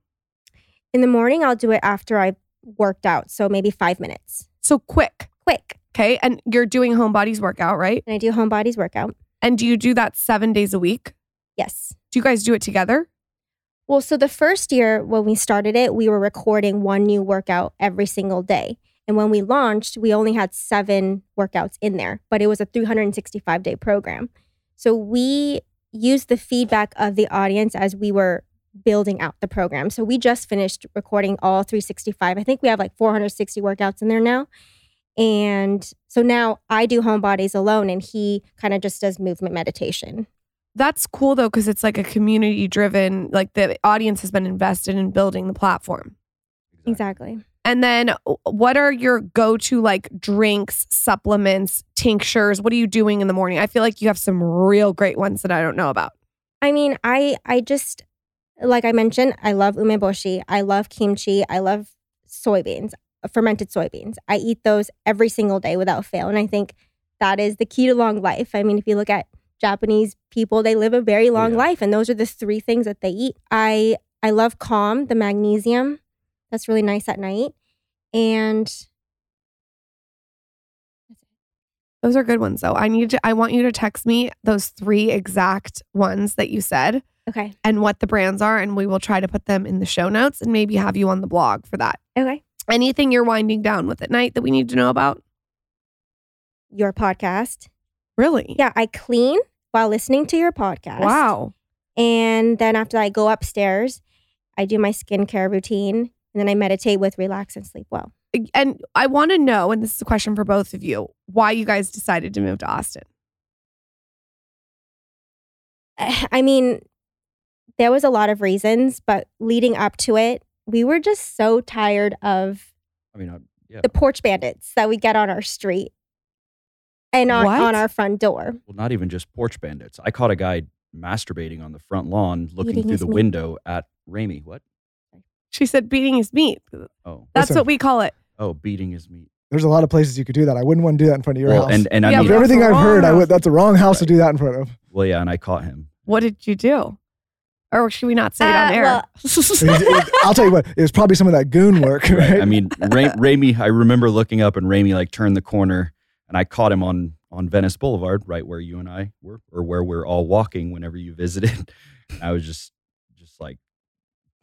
Speaker 7: In the morning, I'll do it after I've worked out. So maybe five minutes.
Speaker 9: So quick.
Speaker 7: Quick.
Speaker 9: Okay. And you're doing home bodies workout, right?
Speaker 7: And I do home bodies workout.
Speaker 9: And do you do that seven days a week?
Speaker 7: Yes.
Speaker 9: Do you guys do it together?
Speaker 7: Well, so the first year when we started it, we were recording one new workout every single day. And when we launched, we only had seven workouts in there, but it was a 365 day program. So we used the feedback of the audience as we were building out the program. So we just finished recording all 365. I think we have like 460 workouts in there now. And so now I do home bodies alone and he kind of just does movement meditation.
Speaker 9: That's cool though, because it's like a community driven, like the audience has been invested in building the platform.
Speaker 7: Exactly.
Speaker 9: And then uh, what are your go to like drinks, supplements, tinctures? What are you doing in the morning? I feel like you have some real great ones that I don't know about.
Speaker 7: I mean, I I just like I mentioned, I love umeboshi. I love kimchi. I love soybeans, fermented soybeans. I eat those every single day without fail, and I think that is the key to long life. I mean, if you look at Japanese people, they live a very long life, and those are the three things that they eat. I I love calm, the magnesium. That's really nice at night, and
Speaker 9: Those are good ones though. I need to I want you to text me those three exact ones that you said
Speaker 7: okay,
Speaker 9: and what the brands are and we will try to put them in the show notes and maybe have you on the blog for that.
Speaker 7: okay.
Speaker 9: Anything you're winding down with at night that we need to know about?
Speaker 7: Your podcast.
Speaker 9: Really?
Speaker 7: Yeah, I clean while listening to your podcast.
Speaker 9: Wow.
Speaker 7: And then after I go upstairs, I do my skincare routine and then I meditate with relax and sleep well.
Speaker 9: And I want to know, and this is a question for both of you, why you guys decided to move to Austin.
Speaker 7: Eh, I mean, there was a lot of reasons, but leading up to it, we were just so tired of
Speaker 6: I mean, I, yeah.
Speaker 7: the porch bandits that we get on our street and on, on our front door.
Speaker 6: Well, not even just porch bandits. I caught a guy masturbating on the front lawn, looking
Speaker 7: Eating
Speaker 6: through the
Speaker 7: meat.
Speaker 6: window at Remi. What?
Speaker 9: She said beating his meat.
Speaker 6: Oh,
Speaker 9: That's
Speaker 8: Listen.
Speaker 9: what we call it.
Speaker 6: oh, beating his meat.
Speaker 8: There's a lot of places you could do that. I wouldn't want to do that in front of your
Speaker 6: Well,
Speaker 8: house.
Speaker 6: and and I
Speaker 9: Yeah,
Speaker 6: mean,
Speaker 9: but-
Speaker 8: everything I've heard, I would, that's the wrong house to do that in front of.
Speaker 6: well, yeah, and I caught him.
Speaker 9: What did you do? Or should we not say it
Speaker 7: Uh,
Speaker 9: on air?
Speaker 7: well- *laughs* *laughs*
Speaker 8: It- it- I'll tell you what, it was probably some of that goon *laughs* work, right?
Speaker 6: I mean, Ra- Remi. I remember looking up and Remi like turned the corner, and I caught him on on Venice Boulevard, right where you and I were, or where we're all walking whenever you visited. I was just just like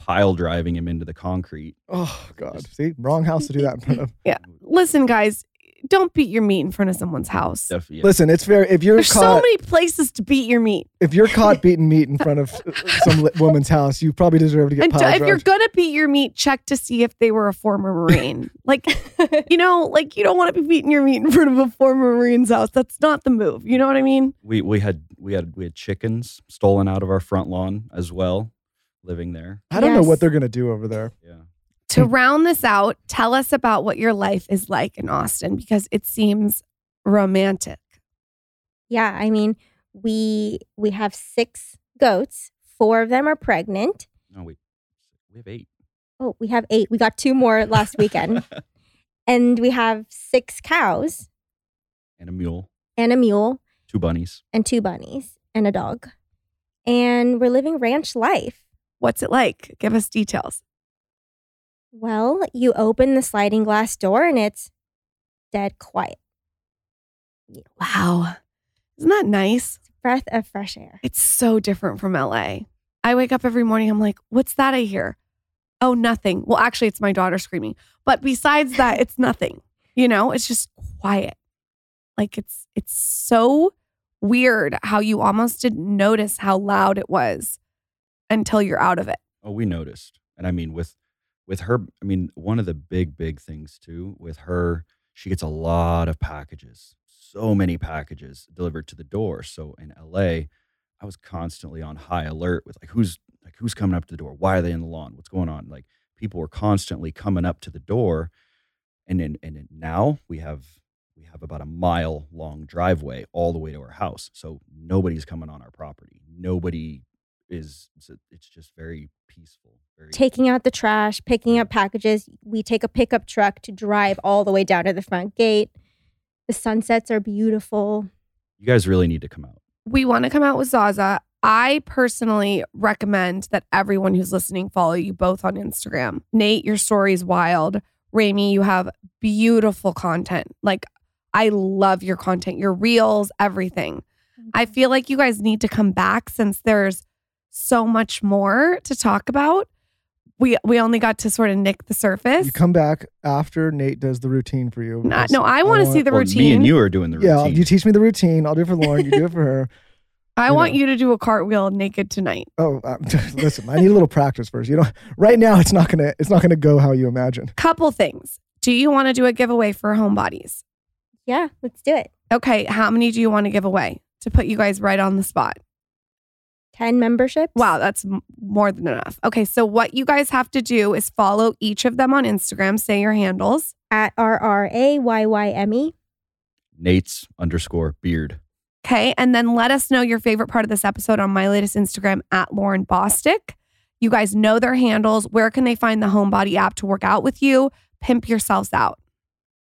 Speaker 6: pile driving him into the concrete.
Speaker 8: oh God, see, wrong house to do that in front of. *laughs*
Speaker 9: Yeah. Listen, guys, don't beat your meat in front of someone's house.
Speaker 6: Def- yeah.
Speaker 8: Listen, it's fair if you're
Speaker 9: There's so many places to beat your meat.
Speaker 8: if you're caught *laughs* beating meat in front of uh, some woman's house, you probably deserve to get
Speaker 9: And
Speaker 8: pile
Speaker 9: if you're gonna beat your meat, check to see if they were a former *laughs* Marine. like, you know, like you don't want to be beating your meat in front of a former Marine's house. That's not the move. You know what I mean?
Speaker 6: we we had we had we had chickens stolen out of our front lawn as well, living there.
Speaker 8: I don't know what they're gonna do over there.
Speaker 6: Yeah.
Speaker 9: To round this out, tell us about what your life is like in Austin because it seems romantic.
Speaker 7: Yeah, I mean, we we have six goats. Four of them are pregnant.
Speaker 6: No, we we have eight.
Speaker 7: Oh, we have eight. We got two more last weekend. *laughs* and we have six cows
Speaker 6: and a mule,
Speaker 7: and a mule
Speaker 6: two bunnies.
Speaker 7: and two bunnies and a dog. And we're living ranch life.
Speaker 9: What's it like? Give us details.
Speaker 7: Well, you open the sliding glass door and it's dead quiet.
Speaker 9: Wow. Isn't that nice?
Speaker 7: Breath of fresh air.
Speaker 9: It's so different from LA. I wake up every morning, I'm like, what's that I hear? Oh, nothing. Well, actually, it's my daughter screaming. But besides that, *laughs* it's nothing. You know, it's just quiet. Like it's it's so weird how you almost didn't notice how loud it was until you're out of it.
Speaker 6: Oh, we noticed. And I mean with with her, I mean, one of the big, big things too, with her, she gets a lot of packages. So many packages delivered to the door. So in LA, I was constantly on high alert with like who's like who's coming up to the door? Why are they in the lawn? What's going on? Like people were constantly coming up to the door. And then and then now we have we have about a mile long driveway all the way to our house. So nobody's coming on our property. Nobody is it's- it's just very peaceful. Very
Speaker 7: Taking out the trash, picking up packages. We take a pickup truck to drive all the way down to the front gate. The sunsets are beautiful.
Speaker 6: you guys really need to come out.
Speaker 9: we want to come out with Zaza. I personally recommend that everyone who's listening follow you both on Instagram. Nate, your story's wild. Remi, you have beautiful content. Like, I love your content, your reels, everything. I feel like you guys need to come back since there's so much more to talk about. We we only got to sort of nick the surface.
Speaker 8: You come back after Nate does the routine for you.
Speaker 9: Nah,
Speaker 8: because
Speaker 9: no, I want to see the
Speaker 6: Well,
Speaker 9: routine.
Speaker 6: me and you are doing the
Speaker 8: Yeah, you teach me the routine. I'll do it for Lauryn. You do it for her. *laughs*
Speaker 9: I
Speaker 8: you
Speaker 9: want
Speaker 8: know.
Speaker 9: you to do a cartwheel naked tonight.
Speaker 8: Oh, uh, *laughs* listen, I need a little practice first. You know, right now it's not gonna it's not gonna go how you imagine.
Speaker 9: Couple things. Do you want to do a giveaway for homebodies?
Speaker 7: Yeah, let's do it.
Speaker 9: Okay, how many do you want to give away to put you guys right on the spot?
Speaker 7: 10 memberships.
Speaker 9: Wow, that's m- more than enough. Okay, so what you guys have to do is follow each of them on Instagram, say your handles.
Speaker 7: At R R A Y Y M E.
Speaker 6: Nate's underscore beard.
Speaker 9: Okay, and then let us know your favorite part of this episode on my latest Instagram at Lauryn Bosstick. You guys know their handles. Where can they find the Homebody app to work out with you? Pimp yourselves out.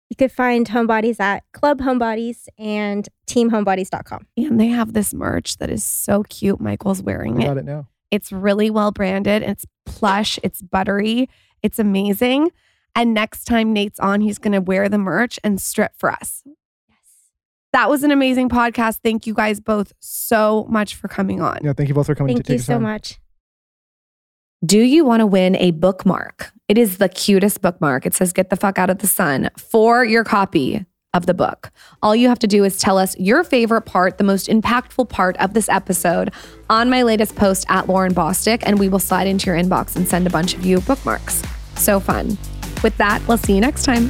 Speaker 7: You could find Homebodies at Club Homebodies and teamhomebodies.com.
Speaker 9: And they have this merch that is so cute. Michael's wearing
Speaker 8: I
Speaker 9: it.
Speaker 8: got it now.
Speaker 9: It's really well branded. It's plush. It's buttery. It's amazing. And next time Nate's on, he's going to wear the merch and strip for us.
Speaker 7: Yes.
Speaker 9: That was an amazing podcast. Thank you guys both so much for coming on.
Speaker 8: Yeah, thank you both for coming.
Speaker 7: Thank
Speaker 8: to
Speaker 7: you
Speaker 8: take the
Speaker 7: so
Speaker 8: time.
Speaker 7: much.
Speaker 10: Do you want to win a bookmark? It is the cutest bookmark. It says Get the Fuck Out of the Sun for your copy of the book. All you have to do is tell us your favorite part, the most impactful part of this episode on my latest post at Lauryn Bosstick, and we will slide into your inbox and send a bunch of you bookmarks. So fun. With that, we'll see you next time.